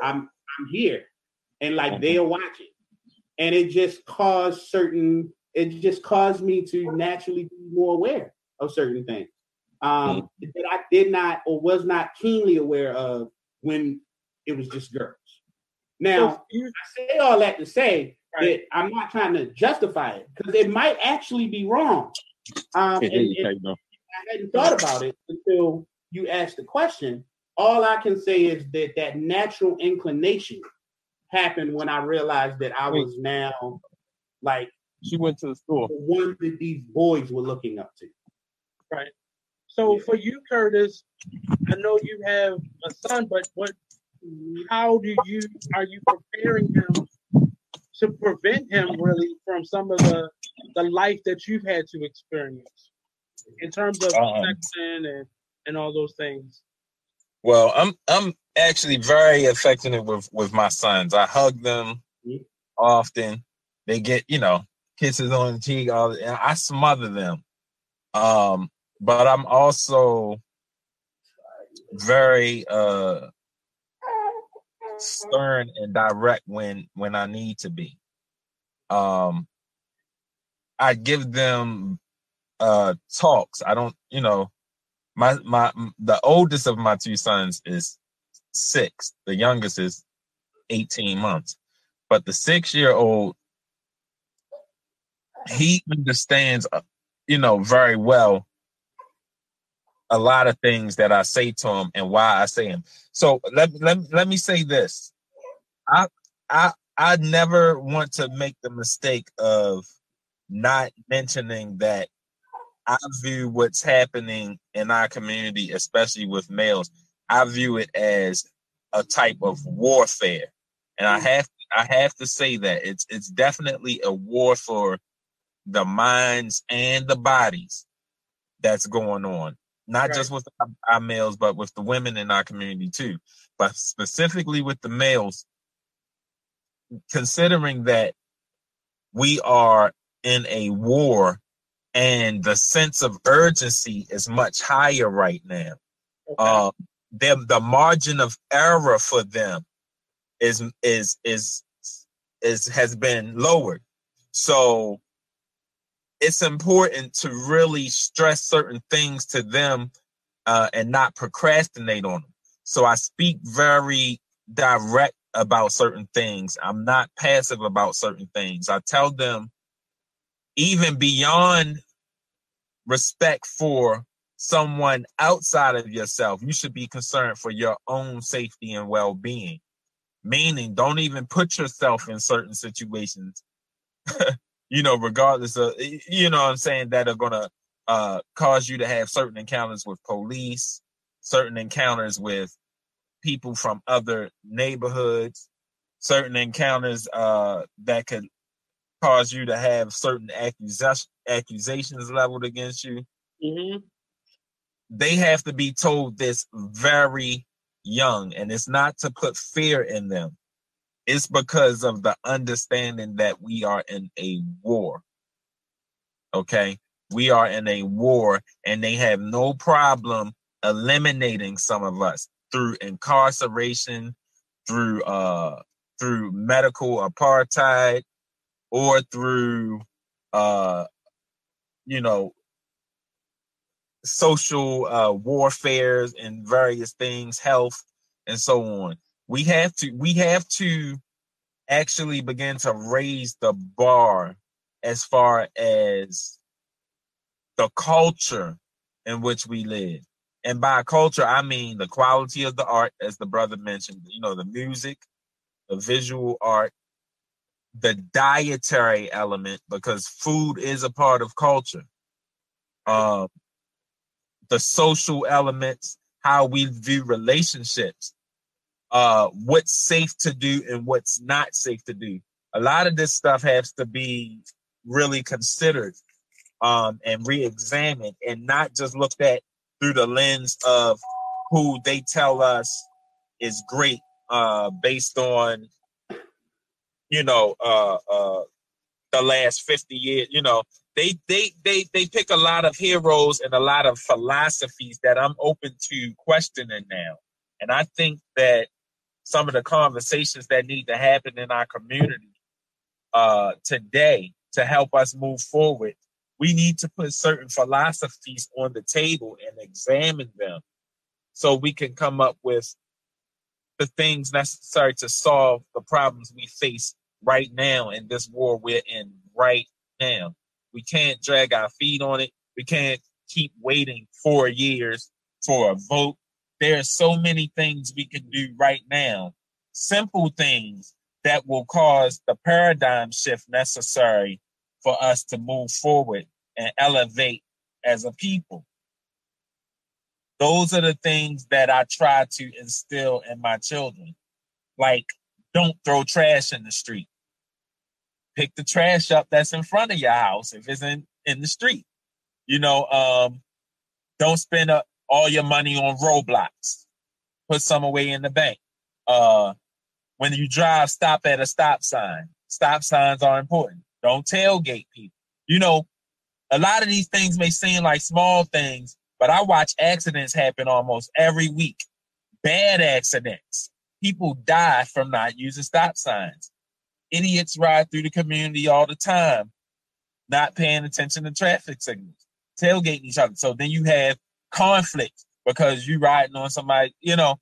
I'm I'm here and like uh-huh. they're watching and it just caused certain it just caused me to naturally be more aware of certain things um, mm-hmm. that I did not or was not keenly aware of when it was just girls. Now, I say all that to say right. that I'm not trying to justify it because it might actually be wrong. Um, and, and I hadn't thought about it until you asked the question. All I can say is that that natural inclination happened when I realized that I was now like she went to the store. The one that these boys were looking up to. Right. So yeah. for you, Curtis, I know you have a son, but what how do you are you preparing him to prevent him really from some of the the life that you've had to experience in terms of um, and, and all those things? Well, I'm I'm actually very affectionate with with my sons. I hug them mm-hmm. often. They get you know kisses on the cheek. All and I smother them. Um, but I'm also very uh stern and direct when when I need to be. Um, I give them uh talks. I don't, you know, my my the oldest of my two sons is six. The youngest is 18 months. But the six year old, he understands, uh, you know, very well a lot of things that I say to him and why I say them. So let, let, let me say this. I I I never want to make the mistake of not mentioning that I view what's happening in our community, especially with males, I view it as a type of warfare. And I hmm. have I have to say that it's it's definitely a war for the minds and the bodies that's going on. Not right. just with our, our males, but with the women in our community too. But specifically with the males, considering that we are in a war and the sense of urgency is much higher right now. Okay. Uh, them the margin of error for them is is is is has been lowered. So it's important to really stress certain things to them uh, and not procrastinate on them. So I speak very direct about certain things. I'm not passive about certain things. I tell them even beyond respect for someone outside of yourself, you should be concerned for your own safety and well being. Meaning, don't even put yourself in certain situations, you know, regardless of, you know I'm saying, that are going to uh, cause you to have certain encounters with police, certain encounters with people from other neighborhoods, certain encounters uh, that could cause you to have certain accusation, accusations leveled against you. Mm-hmm. They have to be told this very young, and it's not to put fear in them. It's because of the understanding that we are in a war. Okay, we are in a war, and they have no problem eliminating some of us through incarceration, through uh through medical apartheid, or through uh you know social uh warfares and various things, health and so on. We have to we have to actually begin to raise the bar as far as the culture in which we live. And by culture, I mean the quality of the art, as the brother mentioned, you know, the music, the visual art, the dietary element, because food is a part of culture. Um, the social elements, how we view relationships, uh, what's safe to do and what's not safe to do. A lot of this stuff has to be really considered um, and re-examined and not just looked at through the lens of who they tell us is great uh, based on you know uh, uh, the last 50 years you know they they they they pick a lot of heroes and a lot of philosophies that I'm open to questioning now and I think that some of the conversations that need to happen in our community uh, today to help us move forward we need to put certain philosophies on the table and examine them so we can come up with the things necessary to solve the problems we face right now in this war we're in right now. We can't drag our feet on it. We can't keep waiting four years for a vote. There are so many things we can do right now, simple things that will cause the paradigm shift necessary for us to move forward and elevate as a people. Those are the things that I try to instill in my children. Like, don't throw trash in the street. Pick the trash up that's in front of your house if it's in, in the street. You know, um, don't spend up all your money on Roblox. Put some away in the bank. Uh, when you drive, stop at a stop sign. Stop signs are important. Don't tailgate people. You know, a lot of these things may seem like small things, but I watch accidents happen almost every week. Bad accidents. People die from not using stop signs. Idiots ride through the community all the time, not paying attention to traffic signals, tailgating each other. So then you have conflict because you riding on somebody, you know,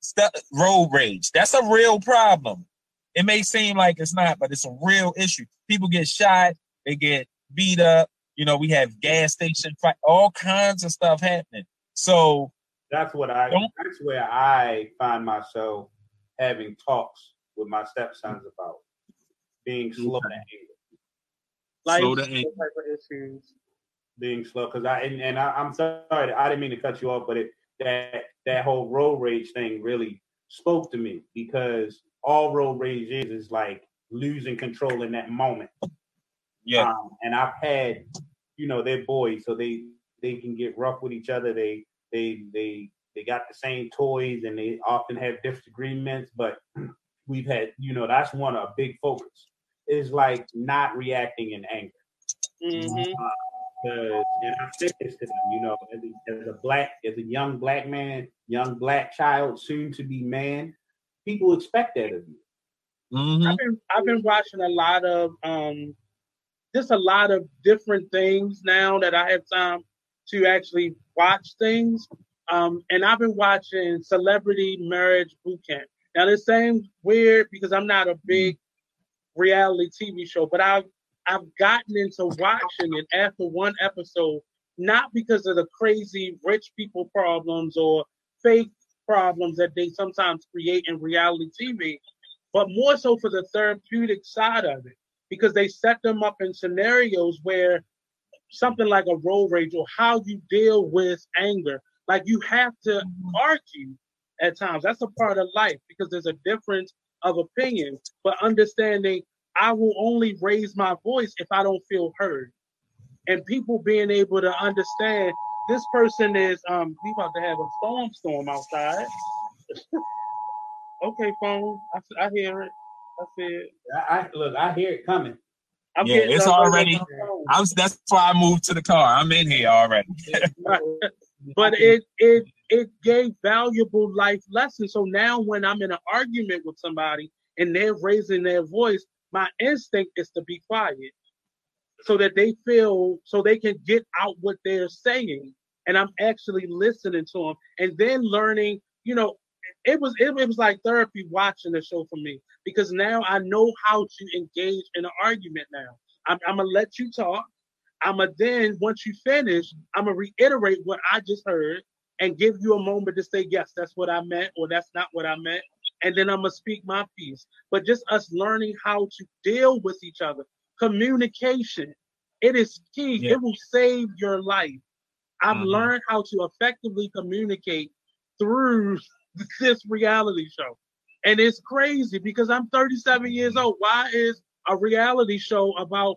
st- road rage. That's a real problem. It may seem like it's not, but it's a real issue. People get shot, they get beat up, you know, we have gas station fight, all kinds of stuff happening. So that's what I. That's where I find myself having talks with my stepsons about being slow to anger. Like slow to anger. issues. Being slow, because I and, and I, am sorry, I didn't mean to cut you off, but it that that whole road rage thing really spoke to me because all road rage is is like losing control in that moment. Yeah. Um, and I've had, you know, they're boys, so they they can get rough with each other. They they they they got the same toys and they often have disagreements, but we've had, you know, that's one a big focus is like not reacting in anger. Mm-hmm. Uh, and I said this to them, you know, as a, as a black, as a young black man, young black child, soon to be man, people expect that of you. Mm-hmm. I've been I've been watching a lot of um just a lot of different things now that I have time to actually watch things. Um, and I've been watching Celebrity Marriage Boot Camp. Now this seems weird because I'm not a big reality TV show, but I've I've gotten into watching it after one episode, not because of the crazy rich people problems or fake problems that they sometimes create in reality TV, but more so for the therapeutic side of it because they set them up in scenarios where something like a road rage or how you deal with anger, like you have to argue at times. That's a part of life because there's a difference of opinion, but understanding I will only raise my voice if I don't feel heard. And people being able to understand this person is um we about to have a storm storm outside. okay, phone. I, I hear it. I see it. I, I look. I hear it coming. I'm yeah, it's already. I'm, That's why I moved to the car. I'm in here already. but it it it gave valuable life lessons. So now when I'm in an argument with somebody and they're raising their voice, my instinct is to be quiet so that they feel so they can get out what they're saying. And i'm actually listening to them and then learning you know it was it, it was like therapy watching the show for me because now i know how to engage in an argument now. I'm, I'm gonna let you talk. I'm gonna then once you finish i'm gonna reiterate what i just heard and give you a moment to say yes that's what i meant or that's not what i meant and then i'm gonna speak my piece but just us learning how to deal with each other communication. It is key. Yeah. It will save your life. I've mm-hmm. learned how to effectively communicate through this reality show. And it's crazy because I'm 37 years mm-hmm. old. Why is a reality show about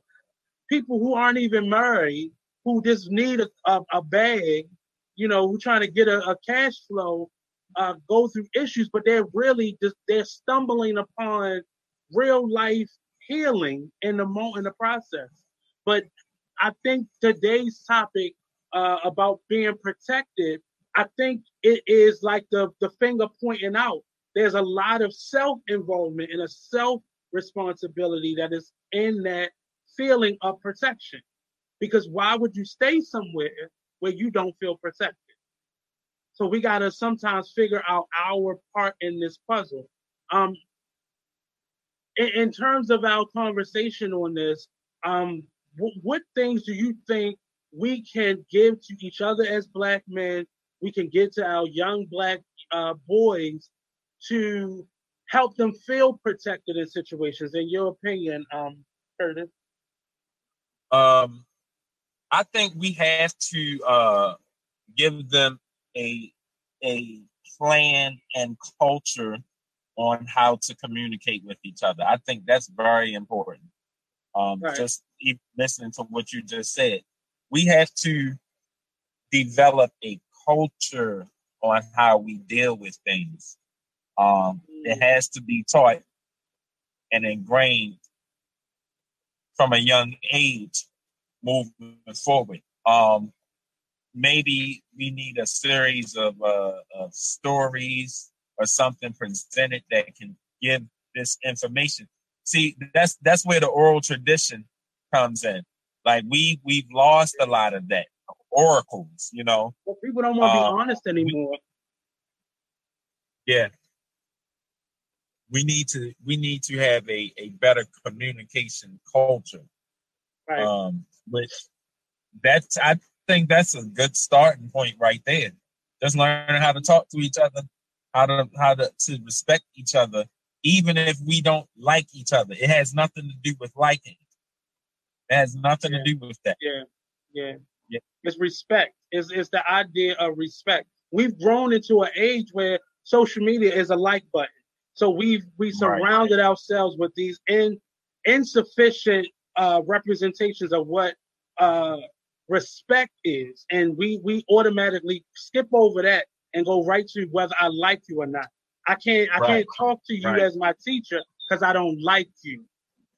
people who aren't even married, who just need a, a, a bag, you know, who trying to get a, a cash flow, uh, go through issues, but they're really just they're stumbling upon real life healing in the mo in the process. But I think today's topic uh, about being protected, I think it is like the the finger pointing out. There's a lot of self involvement and a self responsibility that is in that feeling of protection. Because why would you stay somewhere where you don't feel protected? So we got to sometimes figure out our part in this puzzle. Um, in, in terms of our conversation on this, um, w- what things do you think we can give to each other as black men? We can give to our young black uh, boys to help them feel protected in situations. In your opinion, um, Curtis? Um, I think we have to uh, give them a a plan and culture on how to communicate with each other. I think that's very important. Um, right. Just listening to what you just said, we have to develop a culture on how we deal with things. Um, it mm. has to be taught and ingrained from a young age moving forward. Um, maybe we need a series of, uh, of stories or something presented that can give this information. See, that's that's where the oral tradition comes in. Like we we've lost a lot of that oracles, you know. Well, people don't want to uh, be honest anymore. Yeah. We need to we need to have a, a better communication culture. Right. Um, which that's I think that's a good starting point right there. Just learning how to talk to each other how to how to, to respect each other, even if we don't like each other. It has nothing to do with liking. It has nothing yeah. to do with that. Yeah, yeah, yeah. It's respect. It's it's the idea of respect. We've grown into an age where social media is a like button. So we've we surrounded right. ourselves with these in, insufficient uh, representations of what uh, respect is, and we we automatically skip over that and go right to whether I like you or not. I can't I right. can't talk to you right. as my teacher because I don't like you.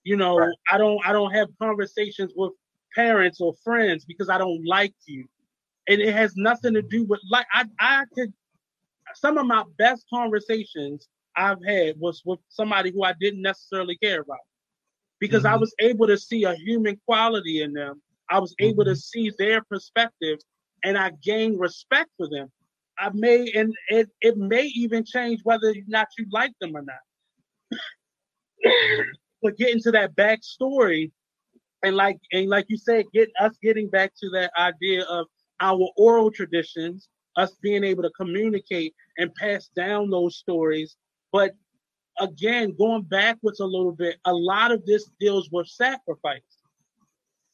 You know, right. I don't I don't have conversations with parents or friends because I don't like you. And it has nothing to do with like I I could some of my best conversations I've had was with somebody who I didn't necessarily care about. Because mm-hmm. I was able to see a human quality in them. I was able mm-hmm. to see their perspective and I gained respect for them. I may and it, it may even change whether or not you like them or not. but getting to that backstory and like and like you said, get us getting back to that idea of our oral traditions, us being able to communicate and pass down those stories. But again, going backwards a little bit, a lot of this deals with sacrifice.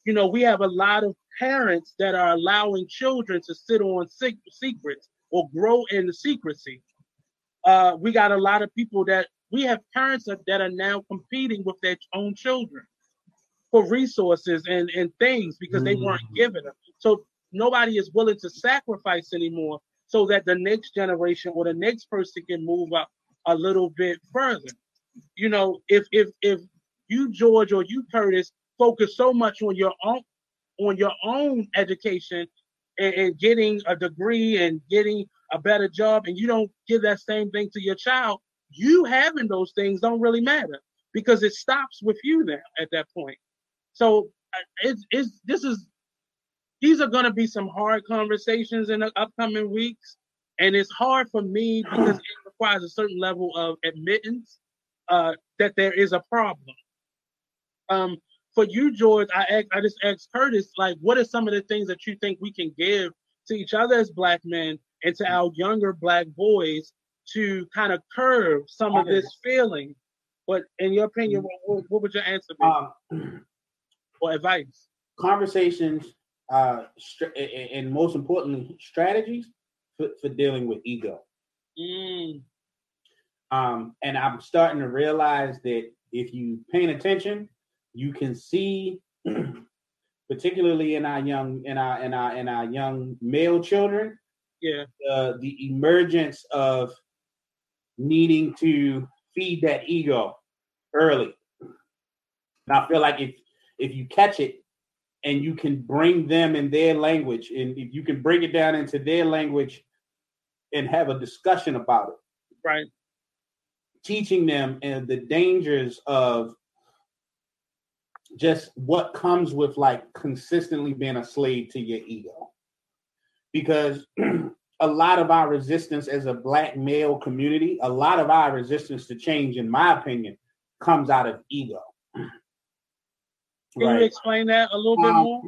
You know, we have a lot of parents that are allowing children to sit on secrets or grow in secrecy. Uh, we got a lot of people that we have parents that are now competing with their own children for resources and, and things because they weren't mm-hmm. given them. So nobody is willing to sacrifice anymore so that the next generation or the next person can move up a little bit further. You know, if if if you George or you Curtis focus so much on your own on your own education and, and getting a degree and getting a better job and you don't give that same thing to your child, you having those things don't really matter because it stops with you then at that point. So uh, it's, it's this is these are going to be some hard conversations in the upcoming weeks, and it's hard for me because it requires a certain level of admittance uh, that there is a problem. Um, for you, George, I asked, I just asked Curtis, like, what are some of the things that you think we can give to each other as black men and to our younger black boys to kind of curb some of this feeling? But in your opinion, what, what would your answer be? Um, or advice? Conversations, uh, and most importantly, strategies for, for dealing with ego. Mm. Um, and I'm starting to realize that if you paying attention, you can see, particularly in our young in our in our in our young male children, yeah, uh, the emergence of needing to feed that ego early. And I feel like if if you catch it and you can bring them in their language and if you can bring it down into their language and have a discussion about it. Right. Teaching them and the dangers of just what comes with like consistently being a slave to your ego because a lot of our resistance as a black male community a lot of our resistance to change in my opinion comes out of ego can right. you explain that a little bit um, more?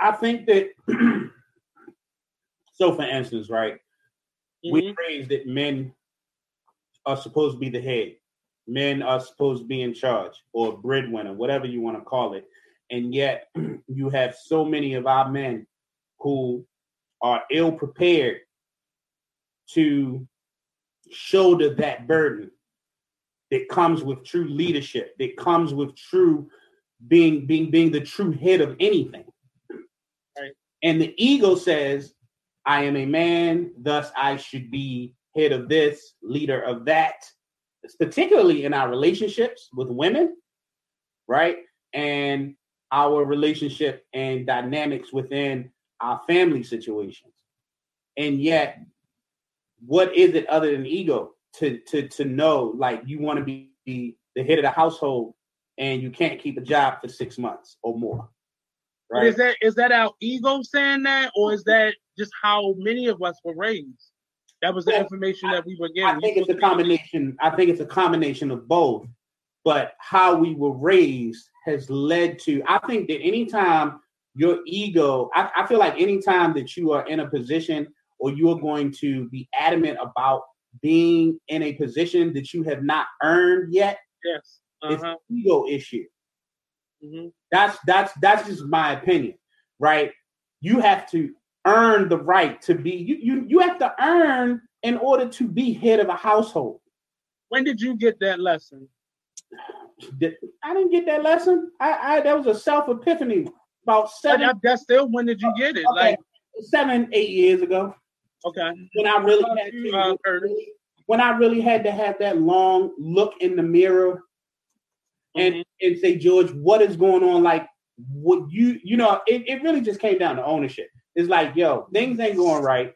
I think that so for instance, right, mm-hmm. we raised that men are supposed to be the head. Men are supposed to be in charge or breadwinner, whatever you want to call it. And yet you have so many of our men who are ill prepared to shoulder that burden that comes with true leadership, that comes with true being being being the true head of anything. Right. And the ego says, I am a man, thus I should be head of this, leader of that. Particularly in our relationships with women, right? And our relationship and dynamics within our family situations. And yet, what is it other than ego to to to know like you want to be the head of the household and you can't keep a job for six months or more. Right? Is that is that our ego saying that, or is that just how many of us were raised? That was the well, information that we were getting. I think it's a combination. I think it's a combination of both. But how we were raised has led to. I think that anytime your ego, I, I feel like anytime that you are in a position or you are going to be adamant about being in a position that you have not earned yet, yes uh-huh. It's ego issue. Mm-hmm. That's that's that's just my opinion, right? You have to earn the right to be you you you have to earn in order to be head of a household. When did you get that lesson? I didn't get that lesson. I, I that was a self epiphany about seven. That, that's still when did you get it? Okay. Like seven, eight years ago. Okay. When I really had to, uh, when I really had to have that long look in the mirror and mm-hmm. and say, George, what is going on? Like, what you you know, it, it really just came down to ownership. It's like, yo, things ain't going right.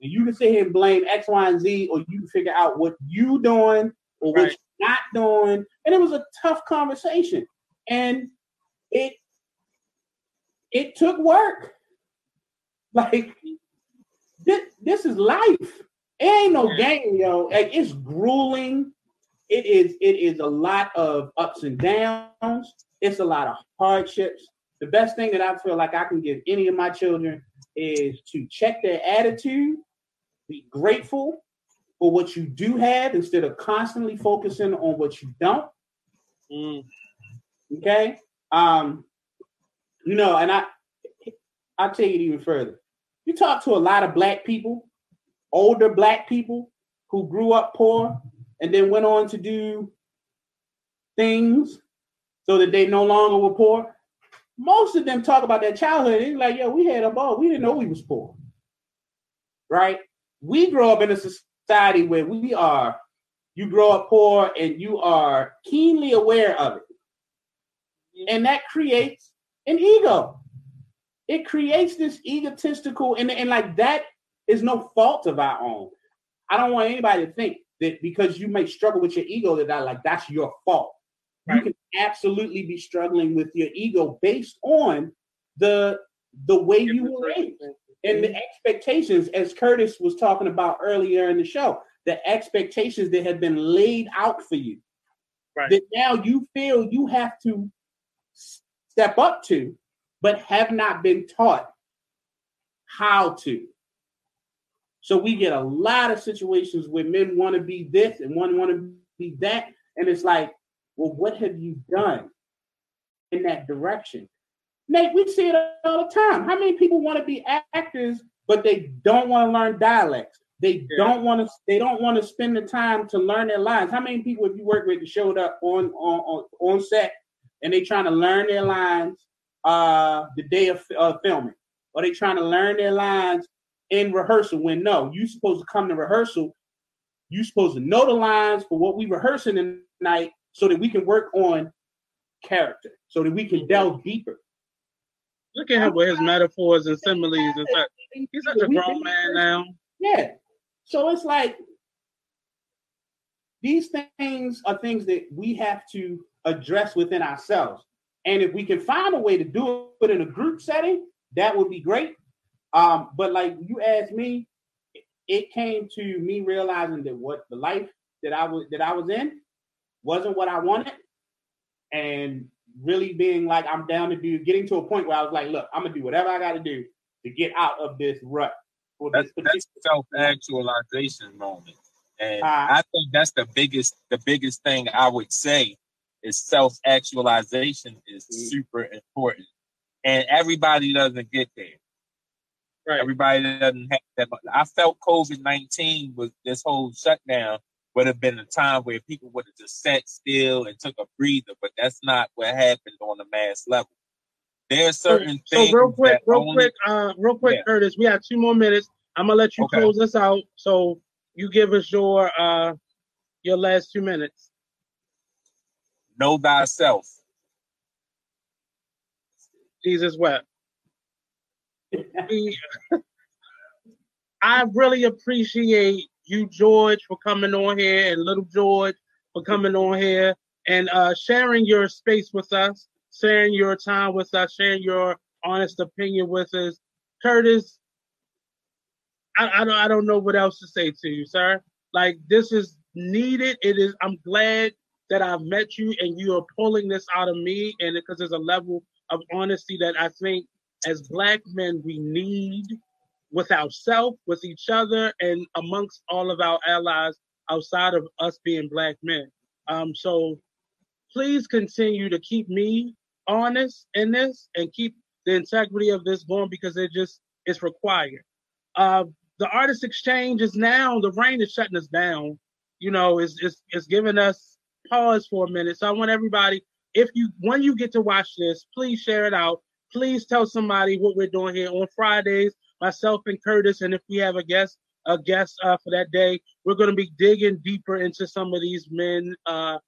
And you can sit here and blame X, Y, and Z, or you can figure out what you doing or what right. you're not doing. And it was a tough conversation. And it it took work. Like this, this is life. It ain't no game, yo. Like it's grueling it is it is a lot of ups and downs. It's a lot of hardships. The best thing that I feel like I can give any of my children is to check their attitude, be grateful for what you do have instead of constantly focusing on what you don't. Mm. Okay. Um, you know, and I I'll take it even further. You talk to a lot of black people, older black people who grew up poor, and then went on to do things so that they no longer were poor. Most of them talk about their childhood. It's like, yeah, we had a ball. We didn't know we was poor. Right? We grow up in a society where we are, you grow up poor and you are keenly aware of it. And that creates an ego. It creates this egotistical, and, and like that is no fault of our own. I don't want anybody to think that because you may struggle with your ego that I like that's your fault. Right. You can absolutely be struggling with your ego based on the the way you were raised and the mm-hmm. expectations, as Curtis was talking about earlier in the show, the expectations that have been laid out for you. Right. That now you feel you have to step up to, but have not been taught how to. So we get a lot of situations where men want to be this and one want to be that. And it's like, well, what have you done in that direction? Nate, we see it all the time. How many people want to be actors, but they don't want to learn dialects? They yeah. don't want to. They don't want to spend the time to learn their lines. How many people have you worked with that showed up on on on, on set and they trying to learn their lines uh the day of uh, filming, or they trying to learn their lines in rehearsal when no, you supposed to come to rehearsal. You supposed to know the lines for what we rehearsing tonight so that we can work on character, so that we can delve deeper. Look at him with his metaphors and similes. And such. He's such a grown man now. Yeah. So it's like these things are things that we have to address within ourselves. And if we can find a way to do it in a group setting, that would be great. Um, but like you asked me, it came to me realizing that what the life that I was that I was in wasn't what I wanted, and really being like I'm down to do getting to a point where I was like, look, I'm gonna do whatever I got to do to get out of this rut. That's, that's self actualization moment, and uh, I think that's the biggest the biggest thing I would say is self actualization is mm-hmm. super important, and everybody doesn't get there. Right. Everybody doesn't have that. Much. I felt COVID nineteen was this whole shutdown would have been a time where people would have just sat still and took a breather, but that's not what happened on a mass level. There are certain so, things. So real quick, real only, quick, uh, real quick, yeah. Curtis. We have two more minutes. I'm gonna let you okay. close us out. So you give us your uh your last two minutes. Know thyself. Jesus wept. I really appreciate you, George, for coming on here, and Little George for coming on here and uh, sharing your space with us, sharing your time with us, sharing your honest opinion with us. Curtis, I, I don't I don't know what else to say to you, sir. Like this is needed. It is. I'm glad that I've met you and you are pulling this out of me, and because there's a level of honesty that I think as black men we need with ourselves, with each other, and amongst all of our allies outside of us being black men. Um, so please continue to keep me honest in this and keep the integrity of this going because it just is required. Uh, the artist exchange is now the rain is shutting us down. You know, it's, it's it's giving us pause for a minute. So I want everybody, if you when you get to watch this, please share it out please tell somebody what we're doing here on Fridays. Myself and Curtis, and if we have a guest, a guest uh, for that day, we're going to be digging deeper into some of these men uh,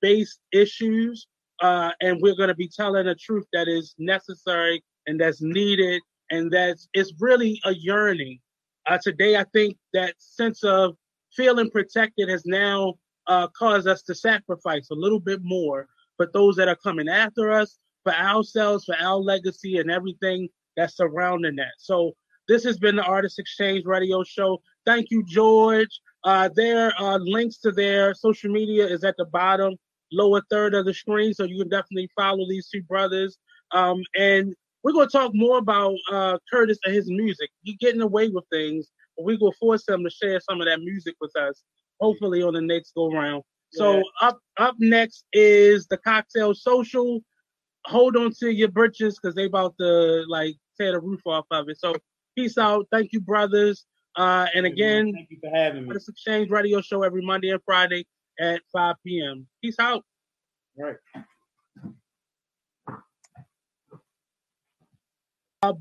based issues, uh, and we're going to be telling a truth that is necessary and that's needed, and that's it's really a yearning. Uh, today, I think that sense of feeling protected has now uh, caused us to sacrifice a little bit more. But those that are coming after us, for ourselves, for our legacy, and everything that's surrounding that. So this has been the Artist Exchange Radio Show. Thank you, George. Uh, their uh, links to their social media is at the bottom lower third of the screen, so you can definitely follow these two brothers. Um, and we're going to talk more about uh, Curtis and his music. He's getting away with things, but we're going to force him to share some of that music with us, hopefully on the next go round. So yeah. up up next is the Cocktail Social hold on to your britches because they about to like tear the roof off of it. So peace out. Thank you, brothers. Uh, and again, thank you for having me. This Exchange Radio Show every Monday and Friday at 5 p.m. Peace out. All right. Uh,